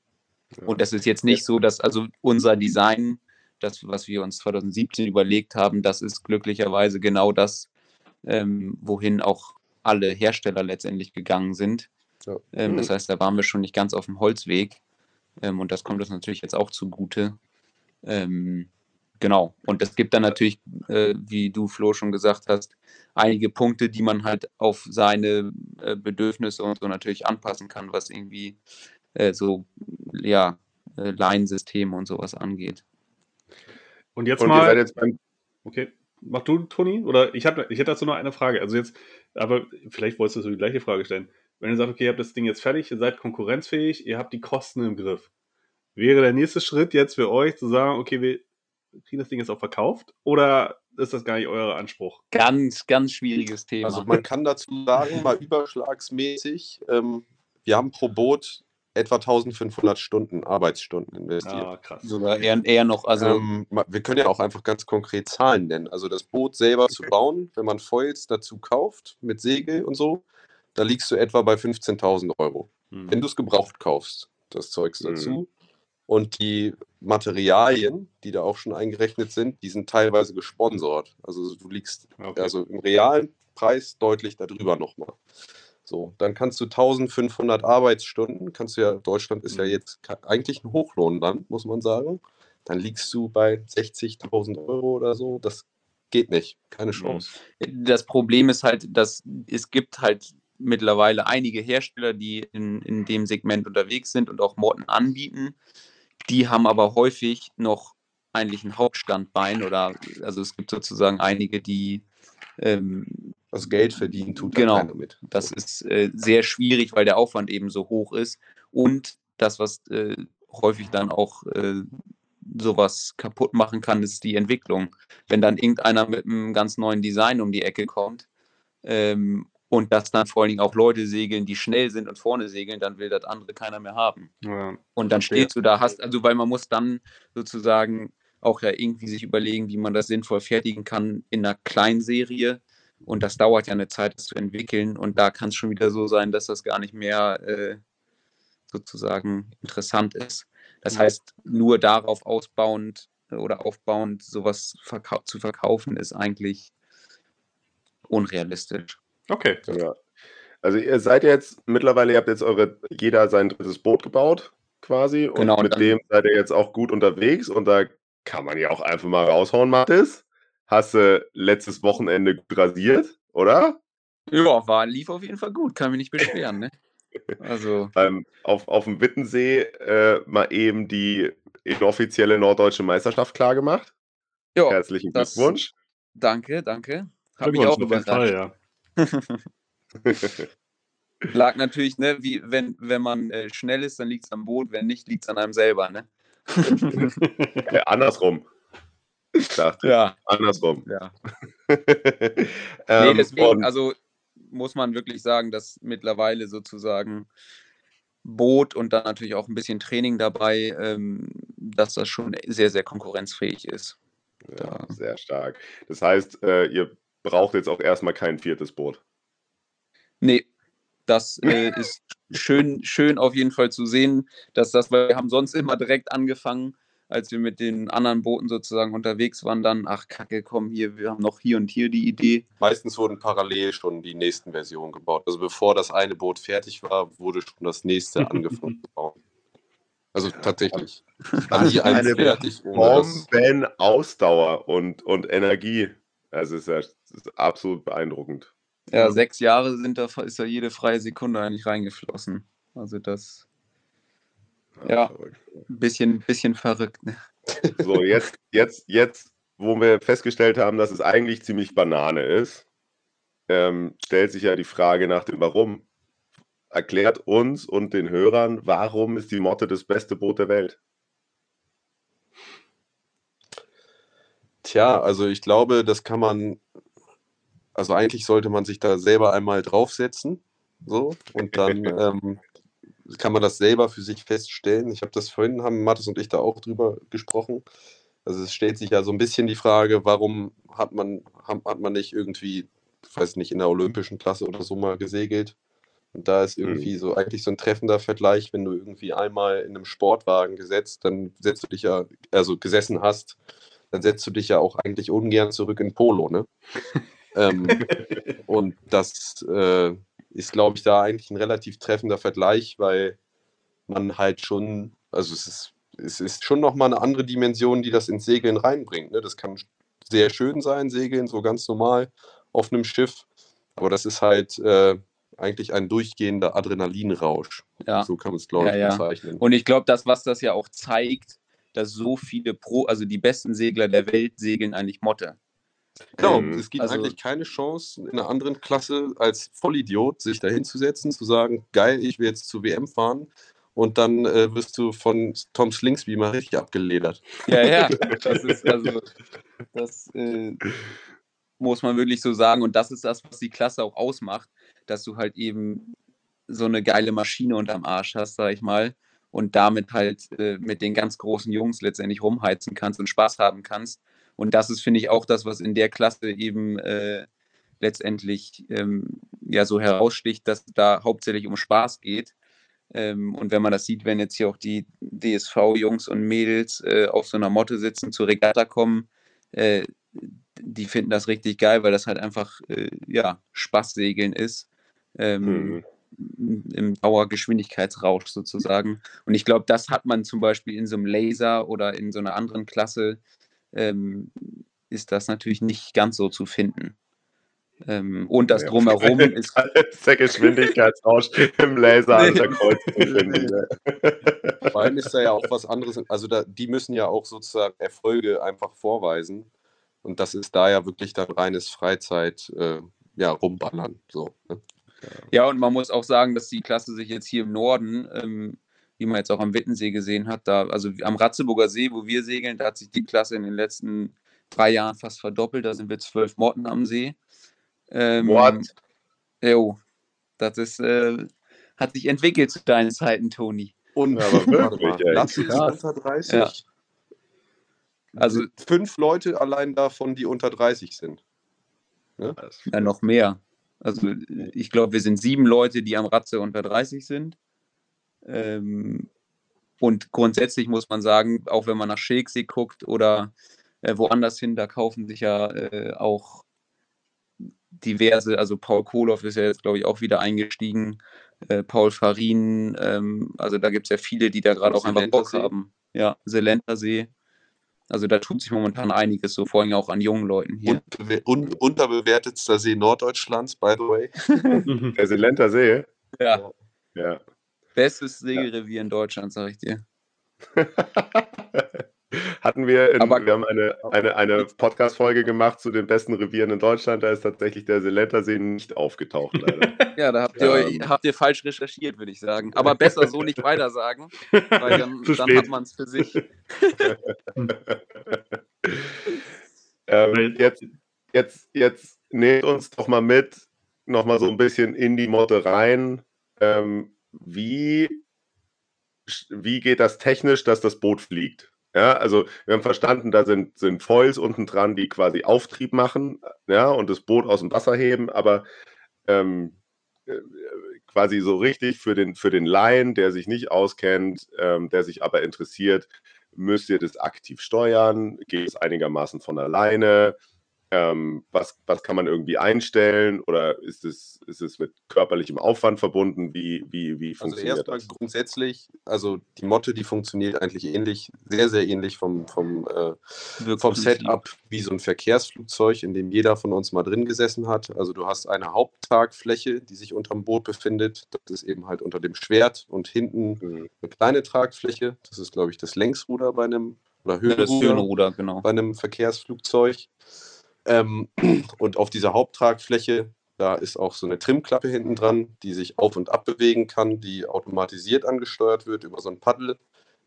Und das ist jetzt nicht so, dass also unser Design, das, was wir uns 2017 überlegt haben, das ist glücklicherweise genau das, ähm, wohin auch alle Hersteller letztendlich gegangen sind. Ja. Ähm, das mhm. heißt, da waren wir schon nicht ganz auf dem Holzweg. Ähm, und das kommt uns natürlich jetzt auch zugute. Ähm, genau. Und es gibt dann natürlich, äh, wie du, Flo, schon gesagt hast, einige Punkte, die man halt auf seine äh, Bedürfnisse und so natürlich anpassen kann, was irgendwie äh, so ja, äh, Line-Systeme und sowas angeht. Und jetzt und mal. Jetzt okay, mach du, Toni? Oder ich, hab, ich hätte dazu noch eine Frage. Also jetzt, aber vielleicht wolltest du so die gleiche Frage stellen. Wenn ihr sagt, okay, ihr habt das Ding jetzt fertig, ihr seid konkurrenzfähig, ihr habt die Kosten im Griff. Wäre der nächste Schritt jetzt für euch zu sagen, okay, wir kriegen das Ding jetzt auch verkauft? Oder ist das gar nicht euer Anspruch? Ganz, ganz schwieriges Thema. Also man kann dazu sagen, mal überschlagsmäßig, ähm, wir haben pro Boot etwa 1500 Stunden Arbeitsstunden investiert. Ja, krass. Sogar eher, eher noch. Also ähm, wir können ja auch einfach ganz konkret Zahlen nennen. Also das Boot selber zu bauen, wenn man Foils dazu kauft, mit Segel und so, da liegst du etwa bei 15.000 Euro. Mhm. Wenn du es gebraucht kaufst, das Zeugs dazu. Mhm. Und die Materialien, die da auch schon eingerechnet sind, die sind teilweise gesponsert. Also du liegst Okay. also im realen Preis deutlich darüber nochmal. So, dann kannst du 1500 Arbeitsstunden, kannst du ja, Deutschland ist ja Mhm. jetzt eigentlich ein Hochlohnland, muss man sagen. Dann liegst du bei 60.000 Euro oder so. Das geht nicht, keine Chance. Das Problem ist halt, dass es gibt halt mittlerweile einige Hersteller, die in, in dem Segment unterwegs sind und auch Motten anbieten. Die haben aber häufig noch eigentlich ein Hauptstandbein oder also es gibt sozusagen einige, die ähm, Also Geld verdienen tut Genau. keiner mit. das ist äh, sehr schwierig, weil der Aufwand eben so hoch ist. Und das, was äh, häufig dann auch äh, sowas kaputt machen kann, ist die Entwicklung. Wenn dann irgendeiner mit einem ganz neuen Design um die Ecke kommt ähm, und das dann vor allen Dingen auch Leute segeln, die schnell sind und vorne segeln, dann will das andere keiner mehr haben. Ja. Und dann stehst du da, hast, also weil man muss dann sozusagen auch ja irgendwie sich überlegen, wie man das sinnvoll fertigen kann in einer Kleinserie. Und das dauert ja eine Zeit, das zu entwickeln. Und da kann es schon wieder so sein, dass das gar nicht mehr äh, sozusagen interessant ist. Das heißt, nur darauf ausbauend oder aufbauend sowas verkau zu verkaufen, ist eigentlich unrealistisch. Okay. Ja. Also ihr seid jetzt mittlerweile, ihr habt jetzt eure, jeder sein drittes Boot gebaut, quasi. Und Genau, und mit dann- dem seid ihr jetzt auch gut unterwegs und da kann man ja auch einfach mal raushauen, Mathis. Hast du letztes Wochenende gut rasiert, oder? Ja, war, lief auf jeden Fall gut, kann mich nicht beschweren. Ne? Also, Ähm, auf, auf dem Wittensee äh, mal eben die inoffizielle norddeutsche Meisterschaft klargemacht. ja, Herzlichen das- Glückwunsch. danke, danke. Hab mich Glückwunsch auch jeden Fall, überrascht. ja. Lag natürlich, ne, wie wenn, wenn man äh, schnell ist, dann liegt es am Boot, wenn nicht, liegt es an einem selber, ne? äh, andersrum. Ich dachte, ja, andersrum. ja. ähm, Nee, deswegen, und- also muss man wirklich sagen, dass mittlerweile sozusagen Boot und dann natürlich auch ein bisschen Training dabei, ähm, dass das schon sehr, sehr konkurrenzfähig ist. Ja, sehr stark. Das heißt, äh, ihr braucht jetzt auch erstmal kein viertes Boot. Nee, das äh, ist schön, schön auf jeden Fall zu sehen, dass das, weil wir haben sonst immer direkt angefangen, als wir mit den anderen Booten sozusagen unterwegs waren, dann, ach Kacke, komm hier, wir haben noch hier und hier die Idee. Meistens wurden parallel schon die nächsten Versionen gebaut. Also bevor das eine Boot fertig war, wurde schon das nächste angefangen zu bauen. Also tatsächlich. Eins Eine fertig, ohne das Bomben-Ausdauer und, und Energie. Also es ist, ja, es ist absolut beeindruckend. Ja, sechs Jahre sind da, ist da jede freie Sekunde eigentlich reingeflossen. Also das Ja. ein bisschen, bisschen verrückt. Ne? So, jetzt, jetzt, jetzt, wo wir festgestellt haben, dass es eigentlich ziemlich Banane ist, ähm, stellt sich ja die Frage nach dem Warum. Erklärt uns und den Hörern, warum ist die Motte das beste Boot der Welt? Tja, also ich glaube, das kann man, also eigentlich sollte man sich da selber einmal draufsetzen, so, und dann ähm, kann man das selber für sich feststellen. Ich habe das vorhin, haben Mathis und ich da auch drüber gesprochen. Also es stellt sich ja so ein bisschen die Frage, warum hat man, hat, hat man nicht irgendwie, ich weiß nicht, in der olympischen Klasse oder so mal gesegelt? Und da ist irgendwie so eigentlich so ein treffender Vergleich, wenn du irgendwie einmal in einem Sportwagen gesetzt, dann setzt du dich ja, also gesessen hast, dann setzt du dich ja auch eigentlich ungern zurück in Polo, ne? ähm, und das äh, ist, glaube ich, da eigentlich ein relativ treffender Vergleich, weil man halt schon, also es ist, es ist schon nochmal eine andere Dimension, die das ins Segeln reinbringt. Ne? Das kann sehr schön sein, Segeln, so ganz normal auf einem Schiff, aber das ist halt äh, eigentlich ein durchgehender Adrenalinrausch. Ja. So kann man es, glaube Ja, ich, ja. bezeichnen. Und ich glaube, das, was das ja auch zeigt, dass so viele Pro, also die besten Segler der Welt segeln eigentlich Motte. Genau, Mhm. es gibt Also- eigentlich keine Chance, in einer anderen Klasse als Vollidiot sich da hinzusetzen, zu sagen, geil, ich will jetzt zur WM fahren und dann äh, wirst du von Tom Slingsby mal richtig abgeledert. Ja, ja, das ist also, das äh, muss man wirklich so sagen. Und das ist das, was die Klasse auch ausmacht, dass du halt eben so eine geile Maschine unterm Arsch hast, sag ich mal, und damit halt äh, mit den ganz großen Jungs letztendlich rumheizen kannst und Spaß haben kannst. Und das ist, finde ich, auch das, was in der Klasse eben äh, letztendlich ähm, ja so heraussticht, dass da hauptsächlich um Spaß geht. Ähm, und wenn man das sieht, wenn jetzt hier auch die DSV-Jungs und Mädels äh, auf so einer Motte sitzen, zur Regatta kommen, äh, die finden das richtig geil, weil das halt einfach äh, ja, Spaßsegeln ist. Ähm, Mhm. Im Dauergeschwindigkeitsrausch sozusagen. Und ich glaube, das hat man zum Beispiel in so einem Laser oder in so einer anderen Klasse, ähm, ist das natürlich nicht ganz so zu finden. Ähm, und das Ja, Drumherum ist. ist der Geschwindigkeitsrausch im Laser an der Kreuz zu finden. ja. Vor allem ist da ja auch was anderes. Also da, die müssen ja auch sozusagen Erfolge einfach vorweisen. Und das ist da ja wirklich dann reines Freizeit, äh, ja, rumballern. So, ne? Ja, und man muss auch sagen, dass die Klasse sich jetzt hier im Norden, ähm, wie man jetzt auch am Wittensee gesehen hat, da, also am Ratzeburger See, wo wir segeln, da hat sich die Klasse in den letzten drei Jahren fast verdoppelt. Da sind wir zwölf Motten am See. Ähm, What? Jo, das ist, äh, hat sich entwickelt zu deinen Zeiten, Toni. Und Ja, aber wirklich, Krass. unter 30? Ja. Also Fünf Leute allein davon, die unter 30 sind. Ja, noch mehr. Also ich glaube, wir sind sieben Leute, die am Ratze unter 30 sind. Ähm, und grundsätzlich muss man sagen, auch wenn man nach Schilksee guckt oder äh, woanders hin, da kaufen sich ja äh, auch diverse, also Paul Kohlhoff ist ja jetzt, glaube ich, auch wieder eingestiegen, äh, Paul Farin, ähm, also da gibt es ja viele, die da gerade auch einfach Bock haben. Ja, Selentersee. Also da tut sich momentan einiges, so vor allem auch an jungen Leuten hier. Unbewer un unterbewertetster See Norddeutschlands, by the way. Der Silenter See. Ja, Ja. bestes Segelrevier in Deutschland, sag ich dir. Hatten wir, in, Aber- wir haben eine, eine, eine Podcast-Folge gemacht zu den besten Revieren in Deutschland. Da ist tatsächlich der Silenter See nicht aufgetaucht, leider. Ja, da habt ihr, Ähm. habt ihr falsch recherchiert, würde ich sagen. Aber besser so nicht weiter sagen, weil dann, dann hat man es für sich. ähm, jetzt, jetzt, jetzt nehmt uns doch mal mit, nochmal so ein bisschen in die Motte rein. Ähm, wie, wie geht das technisch, dass das Boot fliegt? Ja, also wir haben verstanden, da sind, sind Foils unten dran, die quasi Auftrieb machen, ja, und das Boot aus dem Wasser heben, aber ähm, äh, quasi so richtig für den, für den Laien, der sich nicht auskennt, ähm, der sich aber interessiert, müsst ihr das aktiv steuern? Geht es einigermaßen von alleine? Ähm, was, was kann man irgendwie einstellen? Oder ist es, ist es mit körperlichem Aufwand verbunden? Wie, wie, wie Also funktioniert erstmal das? grundsätzlich, also die Motte, die funktioniert eigentlich ähnlich, sehr, sehr ähnlich vom, vom, äh, vom Setup wie so ein Verkehrsflugzeug, in dem jeder von uns mal drin gesessen hat. Also du hast eine Haupttragfläche, die sich unterm Boot befindet. Das ist eben halt unter dem Schwert und hinten Mhm. eine kleine Tragfläche. Das ist, glaube ich, das Längsruder bei einem oder Ja, das Höhenruder Höhenruder, genau. bei einem Verkehrsflugzeug. Ähm, und auf dieser Haupttragfläche, da ist auch so eine Trimklappe hinten dran, die sich auf und ab bewegen kann, die automatisiert angesteuert wird über so ein Paddel.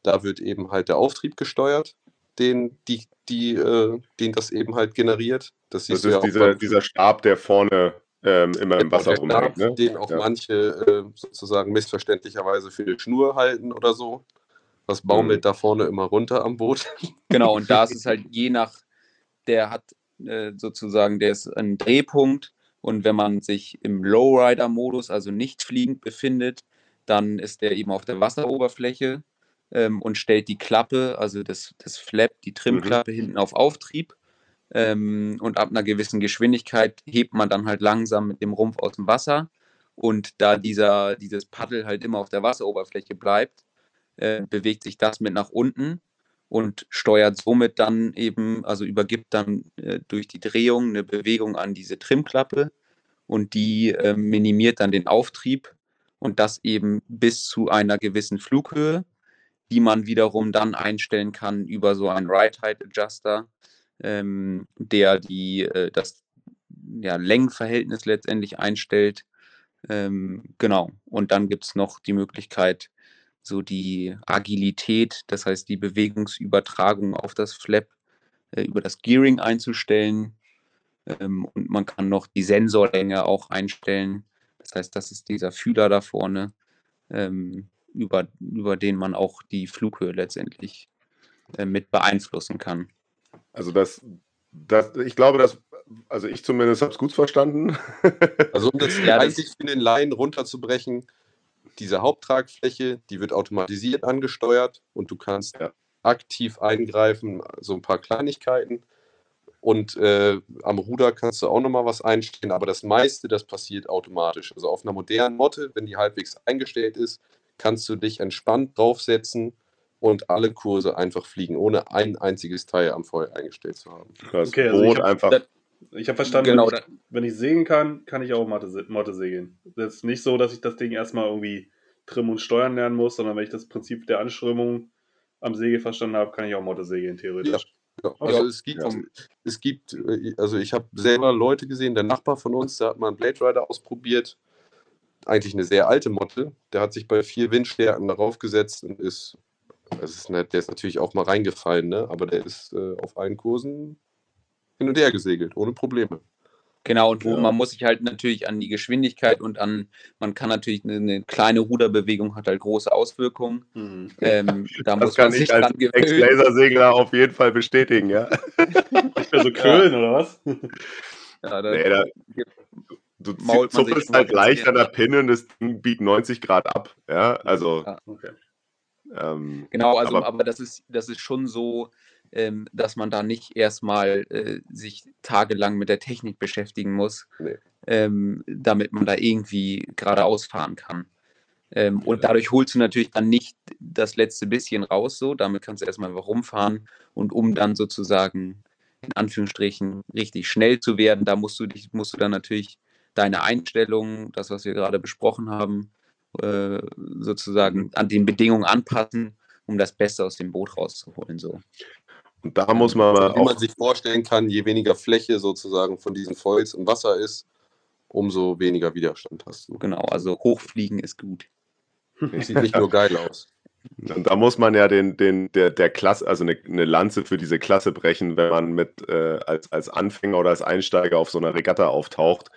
Da wird eben halt der Auftrieb gesteuert, den, die, die, äh, den das eben halt generiert. Das, Das ist ja dieser, beim- dieser Stab, der vorne ähm, immer im Genau, Wasser rumhängt. Ne? Den auch Ja. manche äh, sozusagen missverständlicherweise für eine Schnur halten oder so. Das baumelt Mhm. da vorne immer runter am Boot. Genau, und da ist es halt je nach, der hat sozusagen, der ist ein Drehpunkt und wenn man sich im Lowrider-Modus, also nicht fliegend befindet, dann ist der eben auf der Wasseroberfläche ähm, und stellt die Klappe, also das, das Flap, die Trimklappe hinten auf Auftrieb. Ähm, und ab einer gewissen Geschwindigkeit hebt man dann halt langsam mit dem Rumpf aus dem Wasser. Und da dieser, dieses Paddel halt immer auf der Wasseroberfläche bleibt, äh, bewegt sich das mit nach unten und steuert somit dann eben, also übergibt dann äh, durch die Drehung eine Bewegung an diese Trimklappe und die äh, minimiert dann den Auftrieb und das eben bis zu einer gewissen Flughöhe, die man wiederum dann einstellen kann über so einen Right Height Adjuster, ähm, der die, äh, das ja, Längenverhältnis letztendlich einstellt. Ähm, genau. Und dann gibt es noch die Möglichkeit, so die Agilität, das heißt die Bewegungsübertragung auf das Flap äh, über das Gearing einzustellen. Ähm, und man kann noch die Sensorlänge auch einstellen. Das heißt, das ist dieser Fühler da vorne, ähm, über, über den man auch die Flughöhe letztendlich äh, mit beeinflussen kann. Also das, das, ich glaube, dass, also ich zumindest habe es gut verstanden. Also um das Ja, das- eigentlich für den Laien runterzubrechen, diese Haupttragfläche, die wird automatisiert angesteuert und du kannst Ja. aktiv eingreifen, so ein paar Kleinigkeiten. Und äh, am Ruder kannst du auch nochmal was einstellen, aber das meiste, das passiert automatisch. Also auf einer modernen Motte, wenn die halbwegs eingestellt ist, kannst du dich entspannt draufsetzen und alle Kurse einfach fliegen, ohne ein einziges Teil am Feuer eingestellt zu haben. Das Okay, also Boot hab- einfach. das- Ich habe verstanden, Genau, wenn, ich, wenn ich segeln kann, kann ich auch Motte, Motte segeln. Das ist nicht so, dass ich das Ding erstmal irgendwie trimmen und steuern lernen muss, sondern wenn ich das Prinzip der Anströmung am Segel verstanden habe, kann ich auch Motte segeln, theoretisch. Ja, also Ja. es gibt, Ja. es gibt, äh, also ich habe selber Leute gesehen, der Nachbar von uns, der hat mal einen Blade Rider ausprobiert. Eigentlich eine sehr alte Motte. Der hat sich bei vier Windstärken darauf gesetzt und ist, das ist nicht, der ist natürlich auch mal reingefallen, ne? aber der ist äh, auf allen Kursen hin und her gesegelt, ohne Probleme. Genau, und wo Ja. man muss sich halt natürlich an die Geschwindigkeit und an, man kann natürlich eine, eine kleine Ruderbewegung hat halt große Auswirkungen. Mhm. Ähm, da Das muss man kann sich ich als. Ex-Lasersegler auf jeden Fall bestätigen, ja. Also Krölen oder was? Ja, da, Nee, da, du man zuppelst halt mal leicht an der Pinne und das Ding biegt 90 Grad ab. Ja, also. Ja. Okay. Ähm, Genau, also Aber- aber, das ist das ist schon so, ähm, dass man da nicht erstmal äh, sich tagelang mit der Technik beschäftigen muss, Nee. ähm, damit man da irgendwie geradeaus fahren kann. Ähm, und dadurch holst du natürlich dann nicht das letzte bisschen raus, so. Damit kannst du erstmal rumfahren und um dann sozusagen in Anführungsstrichen richtig schnell zu werden, da musst du dich, musst du dann natürlich deine Einstellungen, das, was wir gerade besprochen haben, äh, sozusagen an den Bedingungen anpassen, um das Beste aus dem Boot rauszuholen. So. Und da muss man mal Wie man auch. sich vorstellen kann, je weniger Fläche sozusagen von diesen Foils im Wasser ist, umso weniger Widerstand hast du. Genau, also hochfliegen ist gut. Sieht nicht nur geil aus. Und da muss man ja den, den, der, der Klasse, also eine, eine Lanze für diese Klasse brechen, wenn man mit äh, als, als Anfänger oder als Einsteiger auf so einer Regatta auftaucht,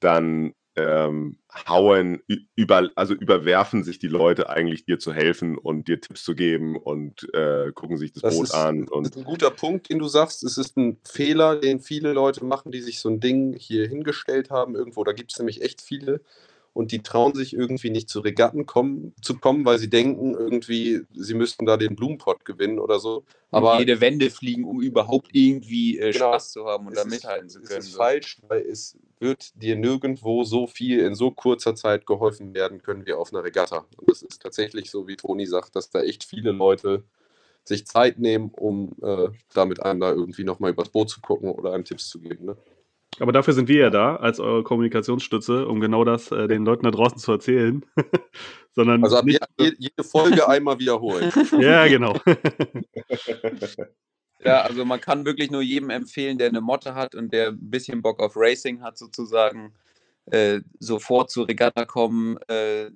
dann ähm, hauen, über, also überwerfen sich die Leute eigentlich dir zu helfen und dir Tipps zu geben und äh, gucken sich das, Das Boot ist, an. das Und ist ein guter Punkt, den du sagst. Es ist ein Fehler, den viele Leute machen, die sich so ein Ding hier hingestellt haben irgendwo. Da gibt es nämlich echt viele und die trauen sich irgendwie nicht zu Regatten kommen, zu kommen, weil sie denken, irgendwie, sie müssten da den Blumenpott gewinnen oder so. Aber Aber jede Wende fliegen, um überhaupt irgendwie äh, Genau. Spaß zu haben und da ist- mithalten zu es können. ist so. falsch, weil es wird dir nirgendwo so viel in so kurzer Zeit geholfen werden können wie auf einer Regatta. Und es ist tatsächlich so, wie Toni sagt, dass da echt viele Leute sich Zeit nehmen, um äh, da mit einem da irgendwie nochmal übers Boot zu gucken oder einem Tipps zu geben. Ne? Aber dafür sind wir ja da, als eure Kommunikationsstütze, um genau das äh, den Leuten da draußen zu erzählen. Sondern Also ab nicht, je, jede Folge einmal wiederholen. ja, genau. Ja, also man kann wirklich nur jedem empfehlen, der eine Motte hat und der ein bisschen Bock auf Racing hat, sozusagen, äh, sofort zur Regatta kommen, äh,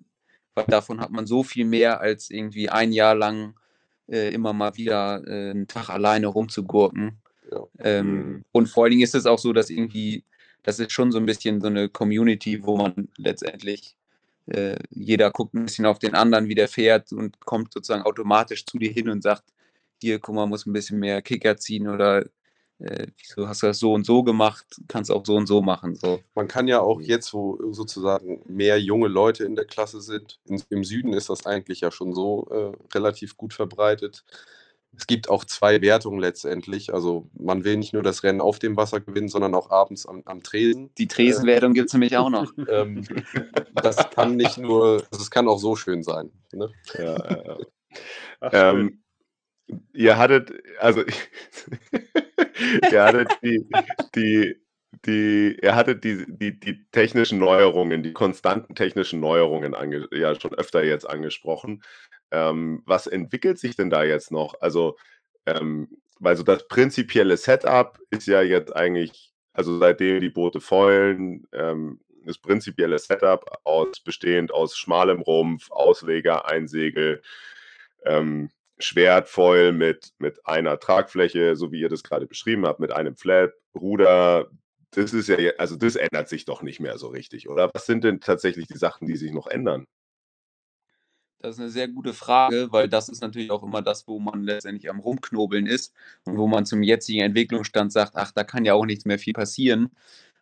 weil davon hat man so viel mehr, als irgendwie ein Jahr lang äh, immer mal wieder äh, einen Tag alleine rumzugurken. Ja. Ähm, Mhm. Und vor allen Dingen ist es auch so, dass irgendwie, das ist schon so ein bisschen so eine Community, wo man letztendlich, äh, jeder guckt ein bisschen auf den anderen, wie der fährt und kommt sozusagen automatisch zu dir hin und sagt, hier, guck mal, muss ein bisschen mehr Kicker ziehen oder äh, wieso hast du das so und so gemacht, kannst auch so und so machen. So. Man kann ja auch jetzt, wo sozusagen mehr junge Leute in der Klasse sind, in, im Süden ist das eigentlich ja schon so äh, relativ gut verbreitet. Es gibt auch zwei Wertungen letztendlich. Also man will nicht nur das Rennen auf dem Wasser gewinnen, sondern auch abends am, am Tresen. Die Tresenwertung gibt es nämlich auch noch. Ähm, das kann nicht nur, also es kann auch so schön sein. Ne? ja, ja, ja. Ähm, ihr hattet, also ihr hattet die, die, die, ihr hattet die, die, die technischen Neuerungen, die konstanten technischen Neuerungen ange, ja schon öfter jetzt angesprochen. Ähm, was entwickelt sich denn da jetzt noch? Also, ähm, weil so das prinzipielle Setup ist ja jetzt eigentlich, also seitdem die Boote foilen, ähm, das prinzipielle Setup aus, bestehend aus schmalem Rumpf, Ausleger, Einsegel, ähm, Schwertfoil mit, mit einer Tragfläche, so wie ihr das gerade beschrieben habt, mit einem Flap, Ruder. Das ist ja, also das ändert sich doch nicht mehr so richtig, oder? Was sind denn tatsächlich die Sachen, die sich noch ändern? Das ist eine sehr gute Frage, weil das ist natürlich auch immer das, wo man letztendlich am Rumknobeln ist und wo man zum jetzigen Entwicklungsstand sagt, ach, da kann ja auch nichts mehr viel passieren.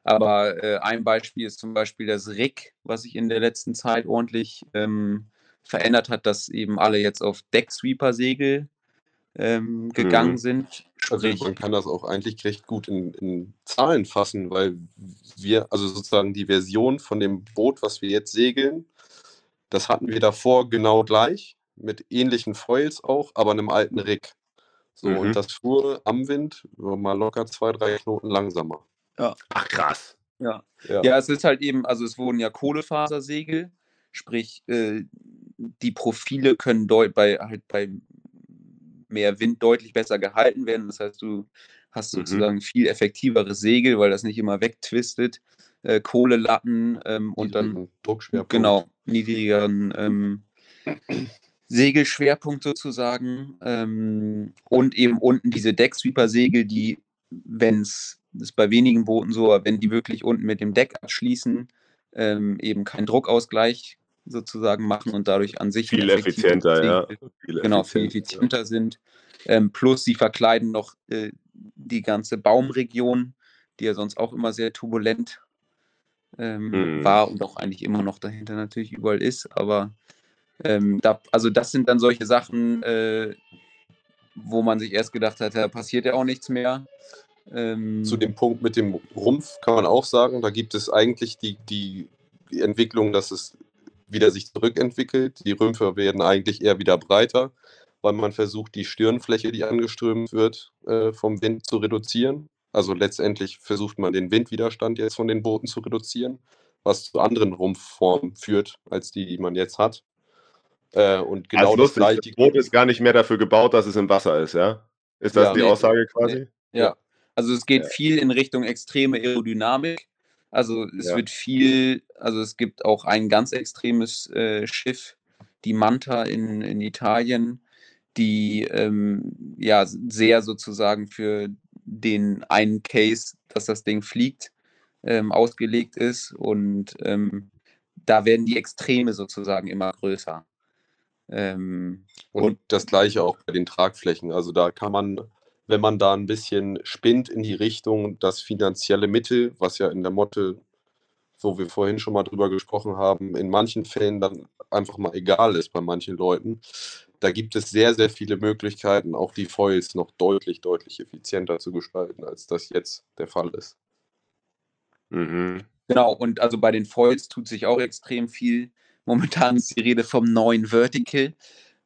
Aber äh, ein Beispiel ist zum Beispiel das Rig, was sich in der letzten Zeit ordentlich ähm, verändert hat, dass eben alle jetzt auf Decksweeper-Segel ähm, gegangen Mhm. sind. Also Sprich, man kann das auch eigentlich recht gut in, in Zahlen fassen, weil wir, also sozusagen die Version von dem Boot, was wir jetzt segeln, das hatten wir davor genau gleich, mit ähnlichen Foils auch, aber einem alten Rig. So, Mhm. und das fuhr am Wind mal locker zwei, drei Knoten langsamer. Ach krass. ja. Ja. Ja, es ist halt eben, also es wurden ja Kohlefasersegel, sprich, äh, die Profile können deut bei, halt bei mehr Wind deutlich besser gehalten werden. Das heißt, du hast Mhm. sozusagen viel effektiveres Segel, weil das nicht immer wegtwistet. Äh, Kohlelatten ähm, und dann Druckschwerpunkt. genau niedrigeren ähm, Segelschwerpunkt sozusagen. Ähm, und eben unten diese Decksweeper-Segel, die, wenn es, das ist bei wenigen Booten so, aber wenn die wirklich unten mit dem Deck abschließen, ähm, eben keinen Druckausgleich sozusagen machen und dadurch an sich Viel effizienter, ja. Segel, Viel genau, viel effizienter, ja. sind. Ähm, plus sie verkleiden noch äh, die ganze Baumregion, die ja sonst auch immer sehr turbulent ähm, Mhm. war und auch eigentlich immer noch dahinter natürlich überall ist. Aber ähm, da, also das sind dann solche Sachen, äh, wo man sich erst gedacht hat, da passiert ja auch nichts mehr. Ähm, Zu dem Punkt mit dem Rumpf kann man auch sagen, da gibt es eigentlich die, die Entwicklung, dass es wieder sich zurückentwickelt. Die Rümpfe werden eigentlich eher wieder breiter, weil man versucht, die Stirnfläche, die angeströmt wird, äh, vom Wind zu reduzieren. Also letztendlich versucht man den Windwiderstand jetzt von den Booten zu reduzieren, was zu anderen Rumpfformen führt, als die, die man jetzt hat. Äh, und genau also das lustig, gleiche. das Boot ist gar nicht mehr dafür gebaut, dass es im Wasser ist, ja? Ist das Ja. die Nee. Aussage quasi? Ja, also es geht Ja. viel in Richtung extreme Aerodynamik. Also es Ja. wird viel, also es gibt auch ein ganz extremes äh, Schiff, die Manta in, in Italien, die ähm, ja sehr sozusagen für den einen Case, dass das Ding fliegt, ähm, ausgelegt ist. Und ähm, da werden die Extreme sozusagen immer größer. Ähm, Und, Und- das gleiche auch bei den Tragflächen. Also da kann man, wenn man da ein bisschen spinnt in die Richtung, das finanzielle Mittel, was ja in der Motte, wo wir vorhin schon mal drüber gesprochen haben, in manchen Fällen dann einfach mal egal ist bei manchen Leuten. Da gibt es sehr, sehr viele Möglichkeiten, auch die Foils noch deutlich, deutlich effizienter zu gestalten, als das jetzt der Fall ist. Mhm. Genau, und also bei den Foils tut sich auch extrem viel. Momentan ist die Rede vom neuen Vertical,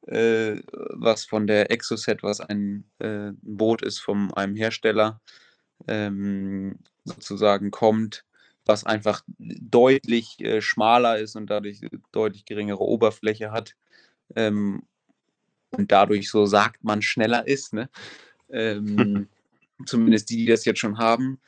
äh, was von der Exoset, was ein äh, Boot ist von einem Hersteller, ähm, sozusagen kommt, was einfach deutlich äh, schmaler ist und dadurch deutlich geringere Oberfläche hat. Ähm, und dadurch, so sagt man, schneller ist. Ne? Ähm, zumindest die, die das jetzt schon haben.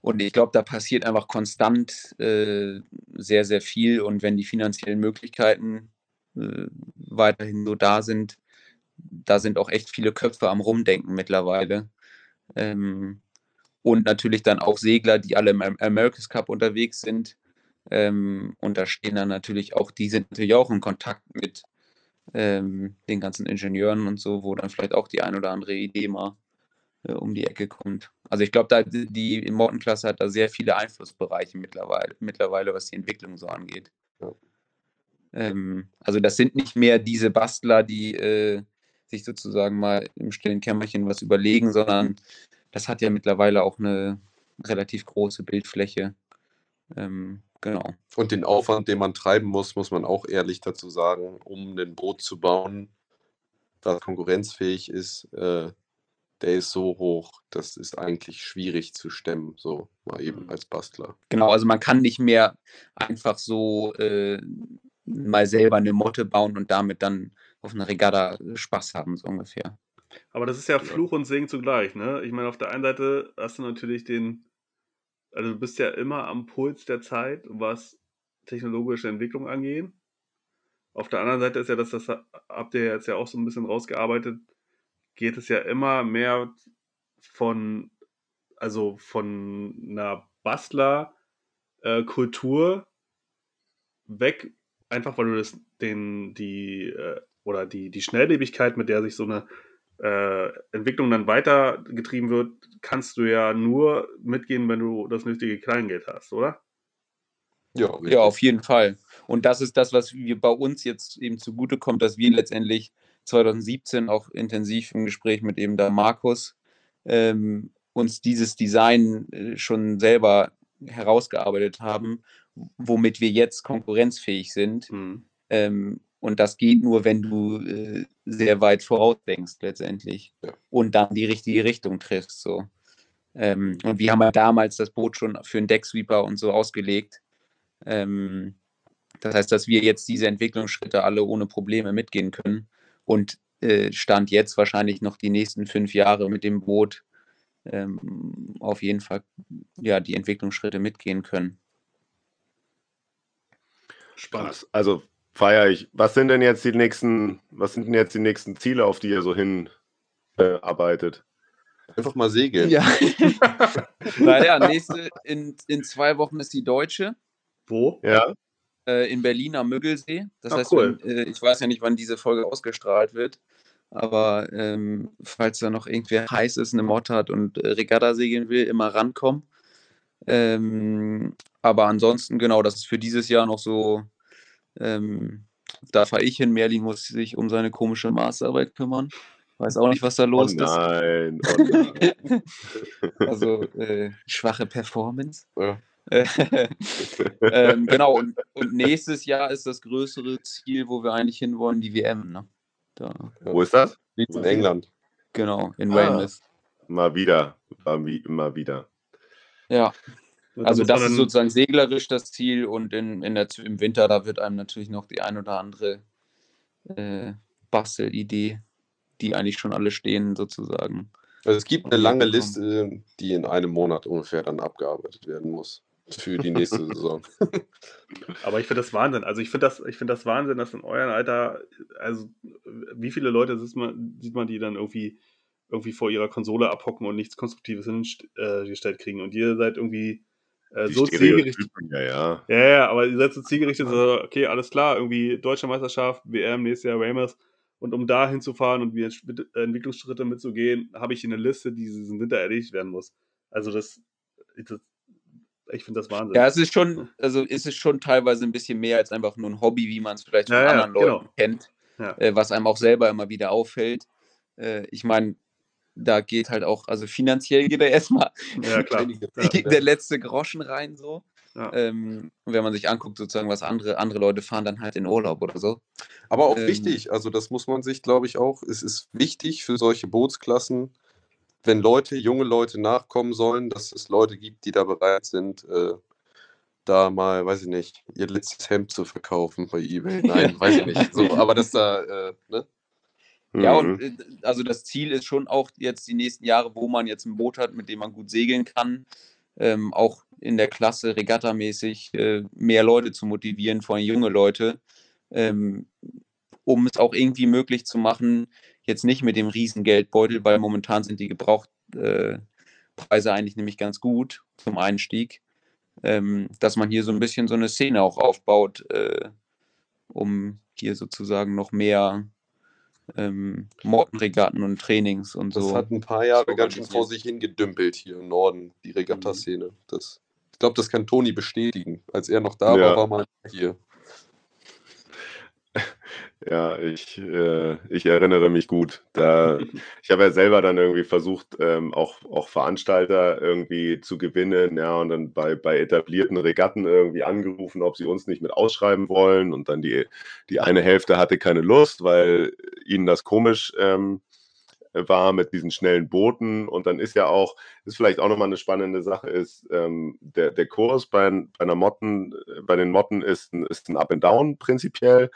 Und ich glaube, da passiert einfach konstant äh, sehr, sehr viel. Und wenn die finanziellen Möglichkeiten äh, weiterhin so da sind, da sind auch echt viele Köpfe am Rumdenken mittlerweile. Ähm, und natürlich dann auch Segler, die alle im Am- America's Cup unterwegs sind. Ähm, und da stehen dann natürlich auch, die sind natürlich auch in Kontakt mit ähm, den ganzen Ingenieuren und so, wo dann vielleicht auch die ein oder andere Idee mal äh, um die Ecke kommt. Also ich glaube, die Morton-Klasse hat da sehr viele Einflussbereiche mittlerweile, mittlerweile, was die Entwicklung so angeht. Ja. Ähm, also das sind nicht mehr diese Bastler, die äh, sich sozusagen mal im stillen Kämmerchen was überlegen, sondern das hat ja mittlerweile auch eine relativ große Bildfläche. Ähm, genau. Und den Aufwand, den man treiben muss, muss man auch ehrlich dazu sagen, um ein Boot zu bauen, das konkurrenzfähig ist, äh, der ist so hoch, das ist eigentlich schwierig zu stemmen, so mal eben als Bastler. Genau, also man kann nicht mehr einfach so äh, mal selber eine Motte bauen und damit dann auf einer Regatta Spaß haben, so ungefähr. Aber das ist ja Fluch und Segen zugleich, ne? Ich meine, auf der einen Seite hast du natürlich den, also du bist ja immer am Puls der Zeit, was technologische Entwicklung angeht. Auf der anderen Seite ist ja das, das habt ihr jetzt ja auch so ein bisschen rausgearbeitet, geht es ja immer mehr von, also von einer Bastler-Kultur weg, einfach weil du das, den, die, äh, oder die, die Schnelllebigkeit, mit der sich so eine äh, Entwicklung dann weitergetrieben wird, kannst du ja nur mitgehen, wenn du das nötige Kleingeld hast, oder? Ja, Ja, auf jeden Fall. Und das ist das, was wir bei uns jetzt eben zugutekommt, dass wir letztendlich 2017 auch intensiv im Gespräch mit eben da Markus ähm, uns dieses Design äh, schon selber herausgearbeitet haben, womit wir jetzt konkurrenzfähig sind. Mhm. Ähm, und das geht nur, wenn du äh, sehr weit vorausdenkst letztendlich Ja. und dann die richtige Richtung triffst. So. Ähm, und wir haben ja damals das Boot schon für einen Decksweeper und so ausgelegt. Ähm, das heißt, dass wir jetzt diese Entwicklungsschritte alle ohne Probleme mitgehen können und äh, Stand jetzt wahrscheinlich noch die nächsten fünf Jahre mit dem Boot ähm, auf jeden Fall ja, die Entwicklungsschritte mitgehen können. Spannend. Krass. Also feiere ich. Was sind denn jetzt die nächsten, was sind denn jetzt die nächsten Ziele, auf die ihr so hin äh, arbeitet? Einfach mal segeln. Ja. naja, nächste, in, in zwei Wochen ist die Deutsche Wo? Ja, äh, in Berlin am Müggelsee. Das Ah, heißt, cool. wenn, äh, ich weiß ja nicht, wann diese Folge ausgestrahlt wird, aber ähm, falls da noch irgendwer heiß ist, eine Mod hat und äh, Regatta segeln will, immer rankommen. Ähm, aber ansonsten, genau, das ist für dieses Jahr noch so. Ähm, da fahre ich hin. Merlin muss sich um seine komische Masterarbeit kümmern. Weiß auch nicht, was da oh los ist. nein, oh nein. Also äh, schwache Performance. Ja. ähm, genau, und, und nächstes Jahr ist das größere Ziel, wo wir eigentlich hinwollen, die WM. Ne? Da, Wo ist das? In England. genau, in Ah. Weymouth. Mal wieder, mal, wie, mal wieder. Ja, also das ist sozusagen seglerisch das Ziel und in, in der, im Winter, da wird einem natürlich noch die ein oder andere äh, Bastelidee, die eigentlich schon alle stehen, sozusagen. Also es gibt eine lange. Liste, die in einem Monat ungefähr dann abgearbeitet werden muss für die nächste Saison. Aber ich finde das Wahnsinn. Also ich finde das, ich finde das Wahnsinn, dass in eurem Alter, also wie viele Leute sieht man, sieht man die dann irgendwie, irgendwie vor ihrer Konsole abhocken und nichts Konstruktives hingestellt kriegen. Und ihr seid irgendwie äh, so zielgerichtet. Ja, ja. Ja, ja, aber ihr seid so zielgerichtet, so, okay, alles klar, irgendwie Deutsche Meisterschaft, WM, nächstes Jahr Weymouth. Und um da hinzufahren und die Entsch- Entwicklungsschritte mitzugehen, habe ich hier eine Liste, die diesen Winter erledigt werden muss. Also das, das ich finde das Wahnsinn. Ja, es ist schon, also es ist schon teilweise ein bisschen mehr als einfach nur ein Hobby, wie man es vielleicht von Ja, ja, anderen Leuten genau. kennt, Ja. äh, was einem auch selber immer wieder auffällt. Äh, ich meine, da geht halt auch, also finanziell geht da erstmal Ja, klar. Ja, der letzte Groschen rein so. Ja. Ähm, wenn man sich anguckt, sozusagen, was andere, andere Leute fahren, dann halt in Urlaub oder so. Aber auch Ähm, wichtig, also das muss man sich, glaube ich, auch, es ist wichtig für solche Bootsklassen, wenn Leute, junge Leute nachkommen sollen, dass es Leute gibt, die da bereit sind, äh, da mal, weiß ich nicht, ihr letztes Hemd zu verkaufen bei Ebay. Nein, weiß ich nicht. So, aber dass da, äh, ne? Ja, Mhm. und äh, also das Ziel ist schon auch jetzt die nächsten Jahre, wo man jetzt ein Boot hat, mit dem man gut segeln kann, ähm, auch in der Klasse regattamäßig äh, mehr Leute zu motivieren, vor allem junge Leute, ähm, um es auch irgendwie möglich zu machen, jetzt nicht mit dem riesen Geldbeutel, weil momentan sind die Gebrauchtpreise äh, eigentlich nämlich ganz gut zum Einstieg, ähm, dass man hier so ein bisschen so eine Szene auch aufbaut, äh, um hier sozusagen noch mehr ähm, Mortenregatten und Trainings und Das so. hat ein paar Jahre ganz schön vor sich hingedümpelt hier im Norden, die Regatta-Szene. Das, ich glaube, das kann Toni bestätigen. Als er noch da Ja. war, war mal hier. Ja, ich, äh, ich erinnere mich gut. Da, ich habe ja selber dann irgendwie versucht, ähm, auch, auch Veranstalter irgendwie zu gewinnen, ja, und dann bei, bei etablierten Regatten irgendwie angerufen, ob sie uns nicht mit ausschreiben wollen. Und dann die, die eine Hälfte hatte keine Lust, weil ihnen das komisch ähm, war mit diesen schnellen Booten. Und dann ist ja auch, ist vielleicht auch nochmal eine spannende Sache, ist ähm, der, der Kurs bei, bei einer Motten, bei den Motten ist ein, ist ein Up and Down prinzipiell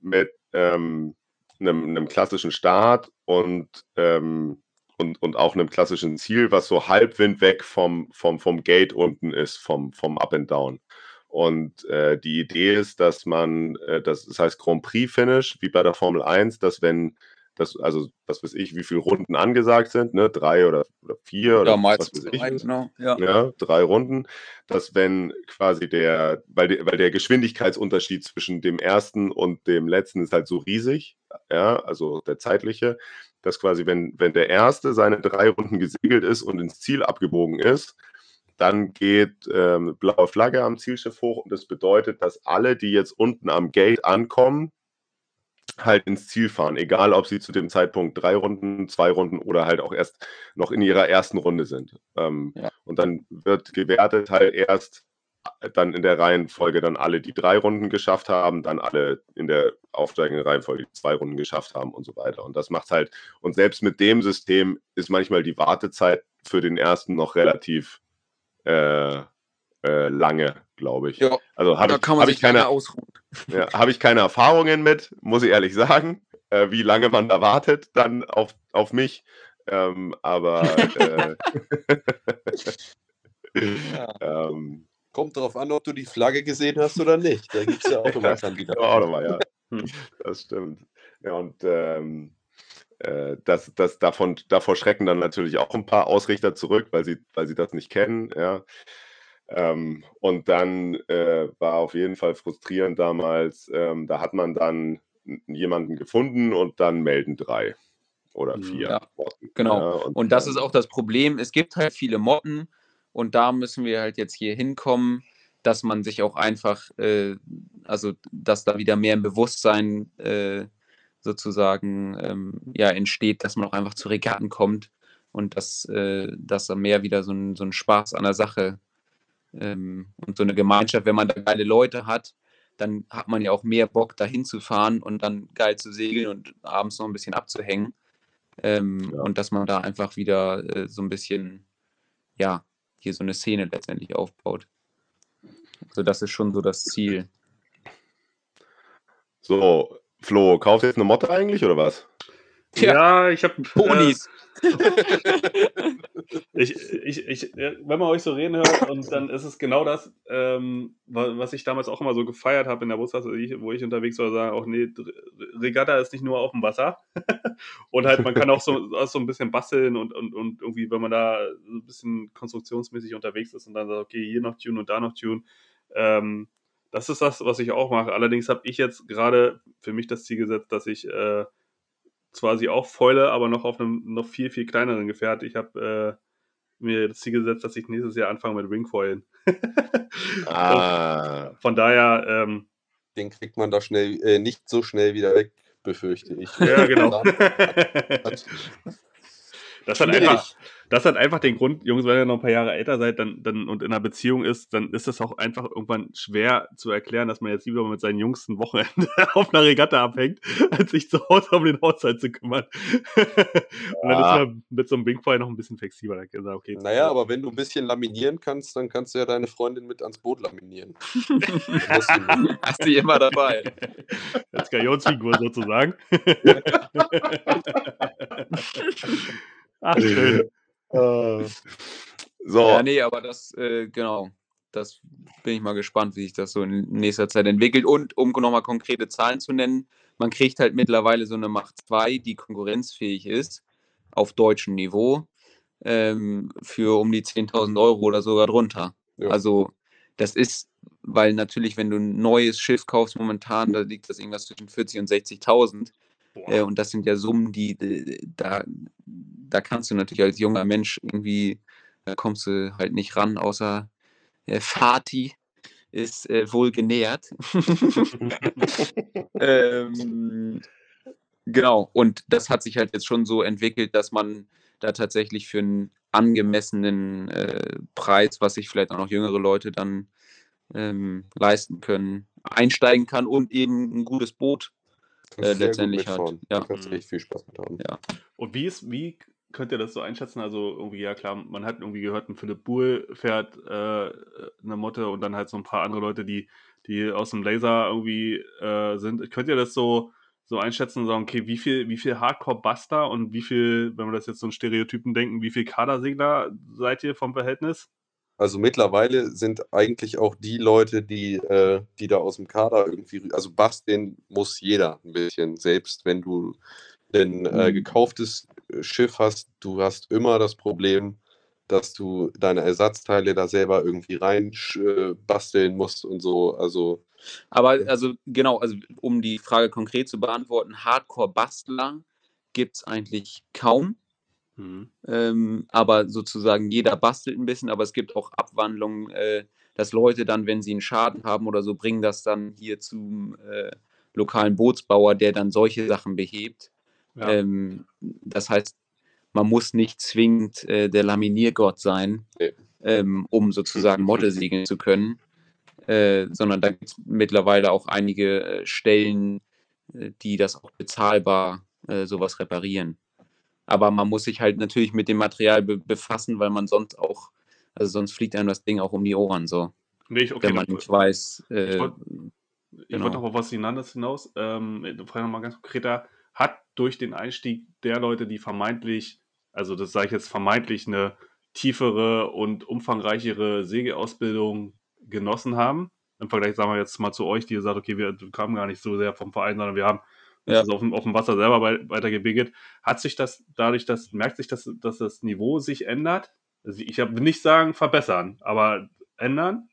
mit ähm, einem, einem klassischen Start und, ähm, und, und auch einem klassischen Ziel, was so halbwind weg vom, vom, vom Gate unten ist, vom, vom Up and Down. Und äh, die Idee ist, dass man, äh, das, das heißt Grand Prix Finish, wie bei der Formel 1, dass wenn das, also was weiß ich, wie viele Runden angesagt sind, ne, drei oder, oder vier oder ja, was weiß ich. drei, genau. Ja. Ja, drei Runden, dass wenn quasi der, weil, der, weil der Geschwindigkeitsunterschied zwischen dem ersten und dem letzten ist halt so riesig, ja, also der zeitliche, dass quasi, wenn, wenn der Erste seine drei Runden gesegelt ist und ins Ziel abgebogen ist, dann geht ähm, blaue Flagge am Zielschiff hoch und das bedeutet, dass alle, die jetzt unten am Gate ankommen, halt ins Ziel fahren, egal ob sie zu dem Zeitpunkt drei Runden, zwei Runden oder halt auch erst noch in ihrer ersten Runde sind. Ähm, Ja. Und dann wird gewertet halt erst äh, dann in der Reihenfolge dann alle, die drei Runden geschafft haben, dann alle in der aufsteigenden Reihenfolge die zwei Runden geschafft haben und so weiter. Und das macht halt, und selbst mit dem System ist manchmal die Wartezeit für den ersten noch relativ äh, äh, lange, glaube ich. Ja, Also habe da ich, kann man hab sich ich keine, ja, habe ich keine Erfahrungen mit, muss ich ehrlich sagen, äh, wie lange man da wartet dann auf, auf mich. Ähm, aber äh, ähm, Kommt drauf an, ob du die Flagge gesehen hast oder nicht. Da gibt es ja auch immer Kandidaten. auch nochmal, ja. Hm. Das stimmt. Ja, und ähm, äh, das, das davon, davor schrecken dann natürlich auch ein paar Ausrichter zurück, weil sie, weil sie das nicht kennen, ja. Ähm, und dann äh, war auf jeden Fall frustrierend damals, ähm, da hat man dann jemanden gefunden und dann melden drei oder Mhm. vier. Ja, genau. ja, Und das dann- ist auch das Problem. Es gibt halt viele Motten und da müssen wir halt jetzt hier hinkommen, dass man sich auch einfach, äh, also dass da wieder mehr ein Bewusstsein äh, sozusagen ähm, ja, entsteht, dass man auch einfach zu Regatten kommt und dass, äh, dass da mehr wieder so ein, so ein Spaß an der Sache ähm, und so eine Gemeinschaft, wenn man da geile Leute hat, dann hat man ja auch mehr Bock, da hinzufahren und dann geil zu segeln und abends noch ein bisschen abzuhängen. Ähm, Ja. Und dass man da einfach wieder äh, so ein bisschen, ja, hier so eine Szene letztendlich aufbaut. Also das ist schon so das Ziel. So, Flo, kaufst du jetzt eine Motte eigentlich oder was? Ja, ich habe. Ponis! ich, ich, ich, äh, wenn man euch so reden hört, und dann ist es genau das, ähm, wa- was ich damals auch immer so gefeiert habe in der Busklasse, ich- wo ich unterwegs war, sagen auch, nee, Regatta ist nicht nur auf dem Wasser. und halt, man kann auch so, auch so ein bisschen basteln und, und, und irgendwie, wenn man da so ein bisschen konstruktionsmäßig unterwegs ist und dann sagt, okay, hier noch Tune und da noch Tune. Ähm, das ist das, was ich auch mache. Allerdings habe ich jetzt gerade für mich das Ziel gesetzt, dass ich äh, zwar sie auch foile, aber noch auf einem noch viel, viel kleineren Gefährt. Ich habe äh, mir das Ziel gesetzt, dass ich nächstes Jahr anfange mit Ringfoilen. Ah, Von daher, ähm, Den kriegt man da schnell, äh, nicht so schnell wieder weg, befürchte ich. ja, genau. Das hat, einfach, das hat einfach den Grund, Jungs, wenn ihr noch ein paar Jahre älter seid dann, dann, und in einer Beziehung ist, dann ist das auch einfach irgendwann schwer zu erklären, dass man jetzt lieber mit seinen Jungs ein Wochenende auf einer Regatta abhängt, als sich zu Hause um den Haushalt zu kümmern. und dann ist Ja. man mit so einem Bingfire noch ein bisschen flexibler. Dann gesagt, okay, Naja, aber wenn du ein bisschen laminieren kannst, dann kannst du ja deine Freundin mit ans Boot laminieren. Du. Hast du immer dabei. als Galionsfigur sozusagen. Ach, schön. So, Ja, nee, aber das, äh, genau, das bin ich mal gespannt, wie sich das so in nächster Zeit entwickelt. Und um nochmal konkrete Zahlen zu nennen, man kriegt halt mittlerweile so eine Macht 2, die konkurrenzfähig ist, auf deutschem Niveau, ähm, für um die 10.000 Euro oder sogar drunter. Ja. Also das ist, weil natürlich, wenn du ein neues Schiff kaufst momentan, da liegt das irgendwas zwischen 40.000 und 60.000. Äh, und das sind ja Summen, die äh, da, da kannst du natürlich als junger Mensch irgendwie, da kommst du halt nicht ran, außer äh, Fatih ist äh, wohl genährt. ähm, genau, und das hat sich halt jetzt schon so entwickelt, dass man da tatsächlich für einen angemessenen äh, Preis, was sich vielleicht auch noch jüngere Leute dann ähm, leisten können, einsteigen kann und eben ein gutes Boot äh, letztendlich hat. Ja. Da kannst du echt viel Spaß mit haben. Ja. Und wie ist, wie könnt ihr das so einschätzen? Also irgendwie, ja klar, man hat irgendwie gehört, ein Philipp Buhl fährt äh, eine Motte und dann halt so ein paar andere Leute, die, die aus dem Laser irgendwie äh, sind. Könnt ihr das so, so einschätzen und sagen, okay, wie viel, wie viel Hardcore-Buster und wie viel, wenn wir das jetzt so in Stereotypen denken, wie viel Kadersegler seid ihr vom Verhältnis? Also mittlerweile sind eigentlich auch die Leute, die, äh, die da aus dem Kader irgendwie, also basteln muss jeder ein bisschen, selbst wenn du ein äh, Mhm. gekauftes Schiff hast, du hast immer das Problem, dass du deine Ersatzteile da selber irgendwie rein äh, basteln musst und so. Also Aber also genau, also um die Frage konkret zu beantworten, Hardcore-Bastler gibt es eigentlich kaum. Mhm. Ähm, aber sozusagen jeder bastelt ein bisschen, aber es gibt auch Abwandlungen, äh, dass Leute dann, wenn sie einen Schaden haben oder so, bringen das dann hier zum äh, lokalen Bootsbauer, der dann solche Sachen behebt. Ja. Ähm, das heißt, man muss nicht zwingend äh, der Laminiergott sein, Nee. ähm, um sozusagen Motte segeln zu können, äh, sondern da gibt es mittlerweile auch einige äh, Stellen, äh, die das auch bezahlbar sowas reparieren. Aber man muss sich halt natürlich mit dem Material be befassen, weil man sonst auch, also sonst fliegt einem das Ding auch um die Ohren so, Nee, ich, okay, wenn man nicht weiß. Äh, Ich wollt- Ich Genau. wollte noch auf was hinaus hinaus. Ähm, frage nochmal ganz konkreter. Hat durch den Einstieg der Leute, die vermeintlich, also das sage ich jetzt vermeintlich, eine tiefere und umfangreichere Segelausbildung genossen haben, im Vergleich, sagen wir jetzt mal zu euch, die ihr sagt, okay, wir kamen gar nicht so sehr vom Verein, sondern wir haben Ja. das auf, dem, auf dem Wasser selber wei- weiter gebiggelt. Hat sich das dadurch, dass, merkt sich, dass, dass das Niveau sich ändert? Also ich will nicht sagen verbessern, aber ändern?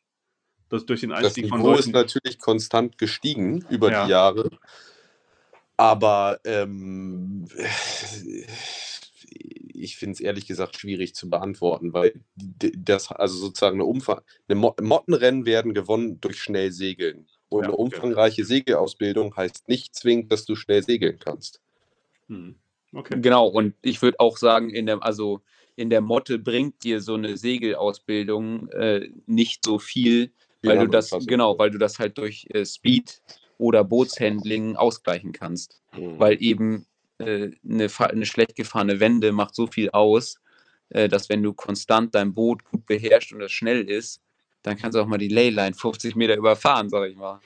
Das durch den Das Einstieg von Niveau ist Leuten. natürlich konstant gestiegen über Ja. die Jahre. Aber ähm, ich finde es ehrlich gesagt schwierig zu beantworten, weil das, also sozusagen eine Umfang, eine Mo Mottenrennen werden gewonnen durch schnell segeln. Und Ja, eine umfangreiche Segelausbildung heißt nicht zwingend, dass du schnell segeln kannst. Hm. Okay. Genau, und ich würde auch sagen, in der, also in der Motte bringt dir so eine Segelausbildung äh, nicht so viel, weil in du das, Klassen. genau, weil du das halt durch äh, Speed oder Bootshandling ausgleichen kannst. Mhm. Weil eben äh, eine, eine schlecht gefahrene Wende macht so viel aus, äh, dass wenn du konstant dein Boot gut beherrschst und das schnell ist, dann kannst du auch mal die Leyline 50 Meter überfahren, sag ich mal.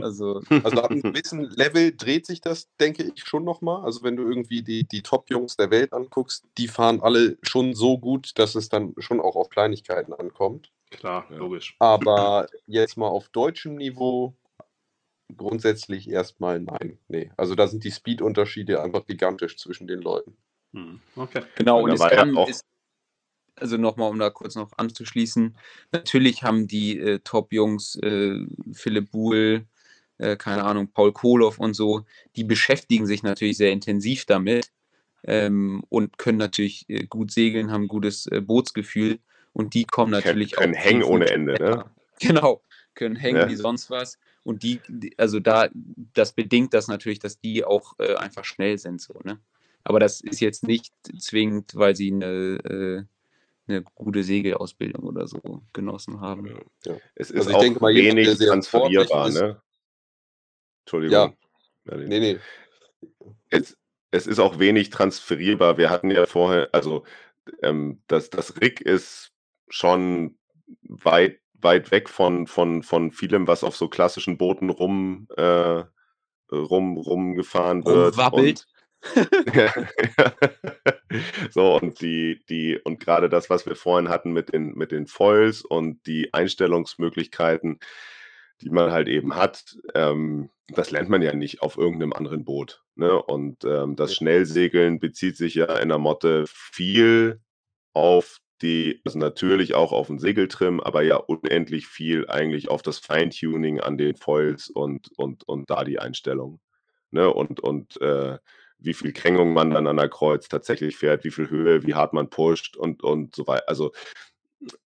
Also, Also ab einem gewissen Level dreht sich das, denke ich, schon nochmal. Also wenn du irgendwie die, die Top-Jungs der Welt anguckst, die fahren alle schon so gut, dass es dann schon auch auf Kleinigkeiten ankommt. Klar, logisch. Aber jetzt mal auf deutschem Niveau grundsätzlich erstmal nein. Nee. Also da sind die Speed-Unterschiede einfach gigantisch zwischen den Leuten. Hm. Okay. Genau, Und und es kann, auch- es, also nochmal, um da kurz noch anzuschließen, natürlich haben die äh, Top-Jungs, äh, Philipp Buhl, äh, keine Ahnung, Paul Koloff und so, die beschäftigen sich natürlich sehr intensiv damit ähm, und können natürlich äh, gut segeln, haben ein gutes äh, Bootsgefühl und die kommen natürlich können auch hängen viel ohne Ende, ne? Genau, können hängen Ja. wie sonst was. Und die, also da, das bedingt das natürlich, dass die auch äh, einfach schnell sind, so, ne? Aber das ist jetzt nicht zwingend, weil sie eine, eine gute Segelausbildung oder so genossen haben. Es ist Also ich auch denke mal, jemand, wenig sehr transferierbar, ist- ne? Entschuldigung. Ja. Ja, nee. Nee, nee. es, es ist auch wenig transferierbar. Wir hatten ja vorher, also ähm, das, das Rig ist schon weit, weit weg von, von, von vielem, was auf so klassischen Booten rum, äh, rum, rumgefahren wird. Rumwabbelt. So, und die, die, und gerade das, was wir vorhin hatten mit den, mit den Foils und die Einstellungsmöglichkeiten, die man halt eben hat, ähm, das lernt man ja nicht auf irgendeinem anderen Boot. Ne? Und ähm, das Schnellsegeln bezieht sich ja in der Motte viel auf die, also natürlich auch auf den Segeltrim, aber ja unendlich viel eigentlich auf das Feintuning an den Foils und, und, und da die Einstellung. Ne? Und, und äh, wie viel Krängung man dann an der Kreuz tatsächlich fährt, wie viel Höhe, wie hart man pusht und, und so weiter. Also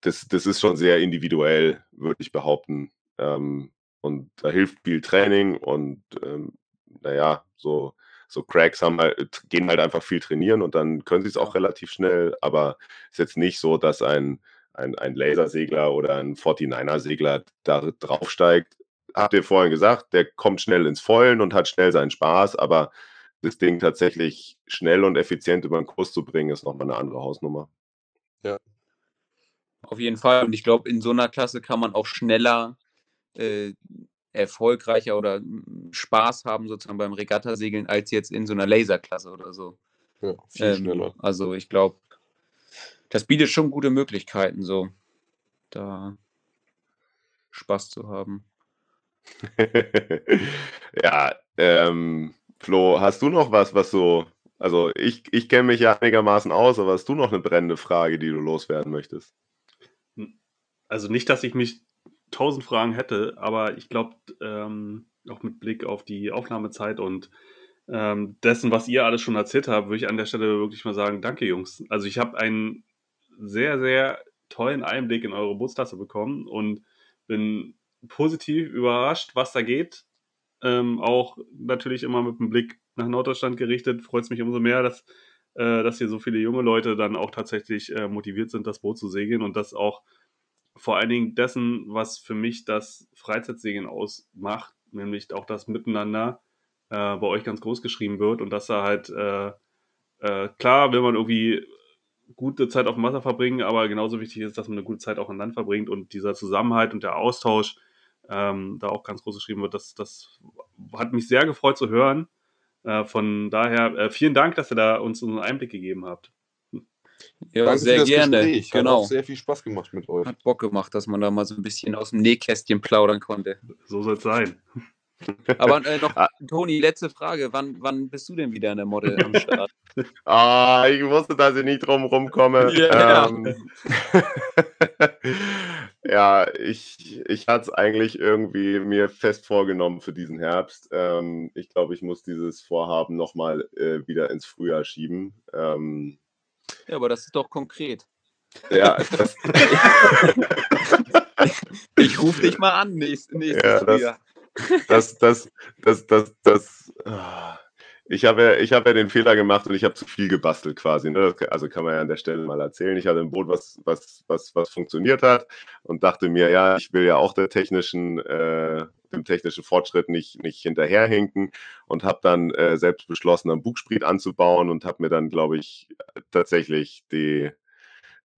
das, das ist schon sehr individuell, würde ich behaupten. Ähm, und da hilft viel Training und ähm, naja, so, so Cracks haben halt, gehen halt einfach viel trainieren und dann können sie es auch relativ schnell, aber es ist jetzt nicht so, dass ein, ein, ein Lasersegler oder ein 49er-Segler da draufsteigt. Habt ihr vorhin gesagt, der kommt schnell ins Vollen und hat schnell seinen Spaß, aber das Ding tatsächlich schnell und effizient über den Kurs zu bringen, ist nochmal eine andere Hausnummer. Auf jeden Fall. Und ich glaube, in so einer Klasse kann man auch schneller äh, erfolgreicher oder Spaß haben sozusagen beim Regattasegeln als jetzt in so einer Laserklasse oder so. Ja, viel Ähm, schneller. also ich glaube, das bietet schon gute Möglichkeiten, so da Spaß zu haben. ja, ähm, Flo, hast du noch was, was so, also ich, ich kenne mich ja einigermaßen aus, aber hast du noch eine brennende Frage, die du loswerden möchtest? Also nicht, dass ich mich tausend Fragen hätte, aber ich glaube, ähm, auch mit Blick auf die Aufnahmezeit und ähm, dessen, was ihr alles schon erzählt habt, würde ich an der Stelle wirklich mal sagen, danke Jungs. Also ich habe einen sehr, sehr tollen Einblick in eure Bootsklasse bekommen und bin positiv überrascht, was da geht. Ähm, auch natürlich immer mit dem Blick nach Norddeutschland gerichtet, freut es mich umso mehr, dass, äh, dass hier so viele junge Leute dann auch tatsächlich äh, motiviert sind, das Boot zu segeln und das auch vor allen Dingen dessen, was für mich das Freizeitsegeln ausmacht, nämlich auch das Miteinander äh, bei euch ganz groß geschrieben wird und dass da halt, äh, äh, klar, will man irgendwie gute Zeit auf dem Wasser verbringen, aber genauso wichtig ist, dass man eine gute Zeit auch an Land verbringt und dieser Zusammenhalt und der Austausch ähm, da auch ganz groß geschrieben wird. Das, das hat mich sehr gefreut zu hören. Äh, von daher äh, vielen Dank, dass ihr da uns einen Einblick gegeben habt. Ja, Danke sehr für das gerne. Gespräch. Hat Genau. auch sehr viel Spaß gemacht mit euch. Hat Bock gemacht, dass man da mal so ein bisschen aus dem Nähkästchen plaudern konnte. So soll es sein. Aber äh, noch, Ah. Toni, letzte Frage. Wann, wann bist du denn wieder in der Model am Start? Ah, ich wusste, dass ich nicht drum rumkomme. Ja. Ähm, ja, ich, ich hatte es eigentlich irgendwie mir fest vorgenommen für diesen Herbst. Ähm, ich glaube, ich muss dieses Vorhaben nochmal äh, wieder ins Frühjahr schieben. Ähm, Ja, aber das ist doch konkret. ja, das, Ich rufe dich mal an nächst, nächstes Ja, das- Frühjahr. das, das, das, das, das, ah. Ich habe ja, ich habe ja den Fehler gemacht und ich habe zu viel gebastelt quasi. Ne? Das, also kann man ja an der Stelle mal erzählen. Ich hatte ein Boot, was, was, was, was funktioniert hat und dachte mir, ja, ich will ja auch der technischen, äh, dem technischen Fortschritt nicht, nicht hinterherhinken und habe dann äh, selbst beschlossen, einen Bugspriet anzubauen und habe mir dann, glaube ich, tatsächlich die,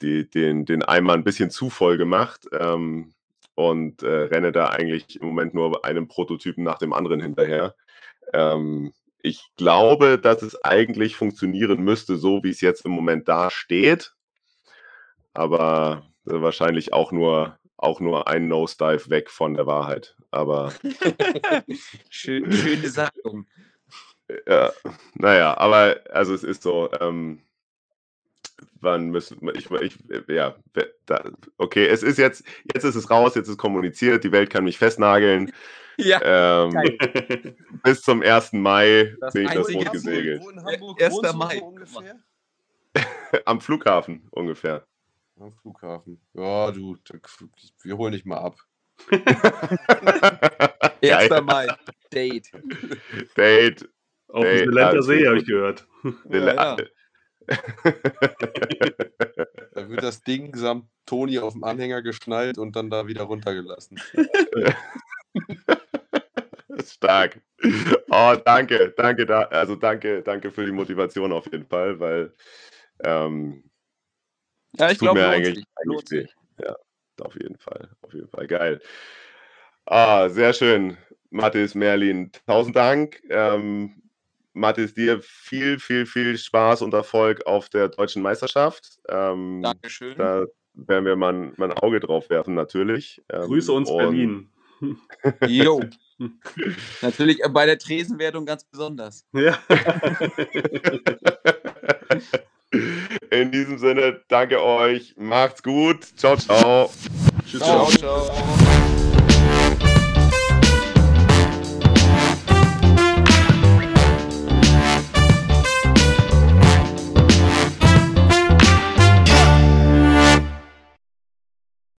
die, den, den Eimer ein bisschen zu voll gemacht. Ähm, und äh, renne da eigentlich im Moment nur einem Prototypen nach dem anderen hinterher. Ähm, ich glaube, dass es eigentlich funktionieren müsste, so wie es jetzt im Moment da steht. Aber äh, wahrscheinlich auch nur, auch nur ein Nosedive weg von der Wahrheit. Aber Schön, schöne Satzung. ja, naja, aber also es ist so, ähm, wann müssen ich, ich ja, da, okay, es ist jetzt, jetzt ist es raus, jetzt ist kommuniziert, die Welt kann mich festnageln. Ja, Ähm, bis zum 1. Mai Das bin ich das Boot gesegelt. Wo in Ja, Hamburg 1. wohnst du Mai. ungefähr? Am Flughafen ungefähr. Am Flughafen. Ja, du, wir holen dich mal ab. 1. Geil. Mai. Date. Date. Auf dem Länder See habe ich gehört. Ja, ja. Da wird das Ding samt Toni auf dem Anhänger geschnallt und dann da wieder runtergelassen. Stark. Oh, danke, danke da, also danke, danke für die Motivation auf jeden Fall, weil ähm, Ja, ich tut glaube, eigentlich, eigentlich. Ja, auf jeden Fall, auf jeden Fall, geil. Ah, sehr schön, Mathis, Merlin, tausend Dank. Ähm, Mathis, dir viel, viel, viel Spaß und Erfolg auf der deutschen Meisterschaft. Ähm, Dankeschön. da werden wir mal, ein- mal ein Auge drauf werfen, natürlich. Ähm, Grüße uns Berlin. Jo. Natürlich äh, bei der Tresenwertung ganz besonders. Ja. In diesem Sinne, danke euch, macht's gut, ciao, ciao. Tschüss. Ciao, ciao.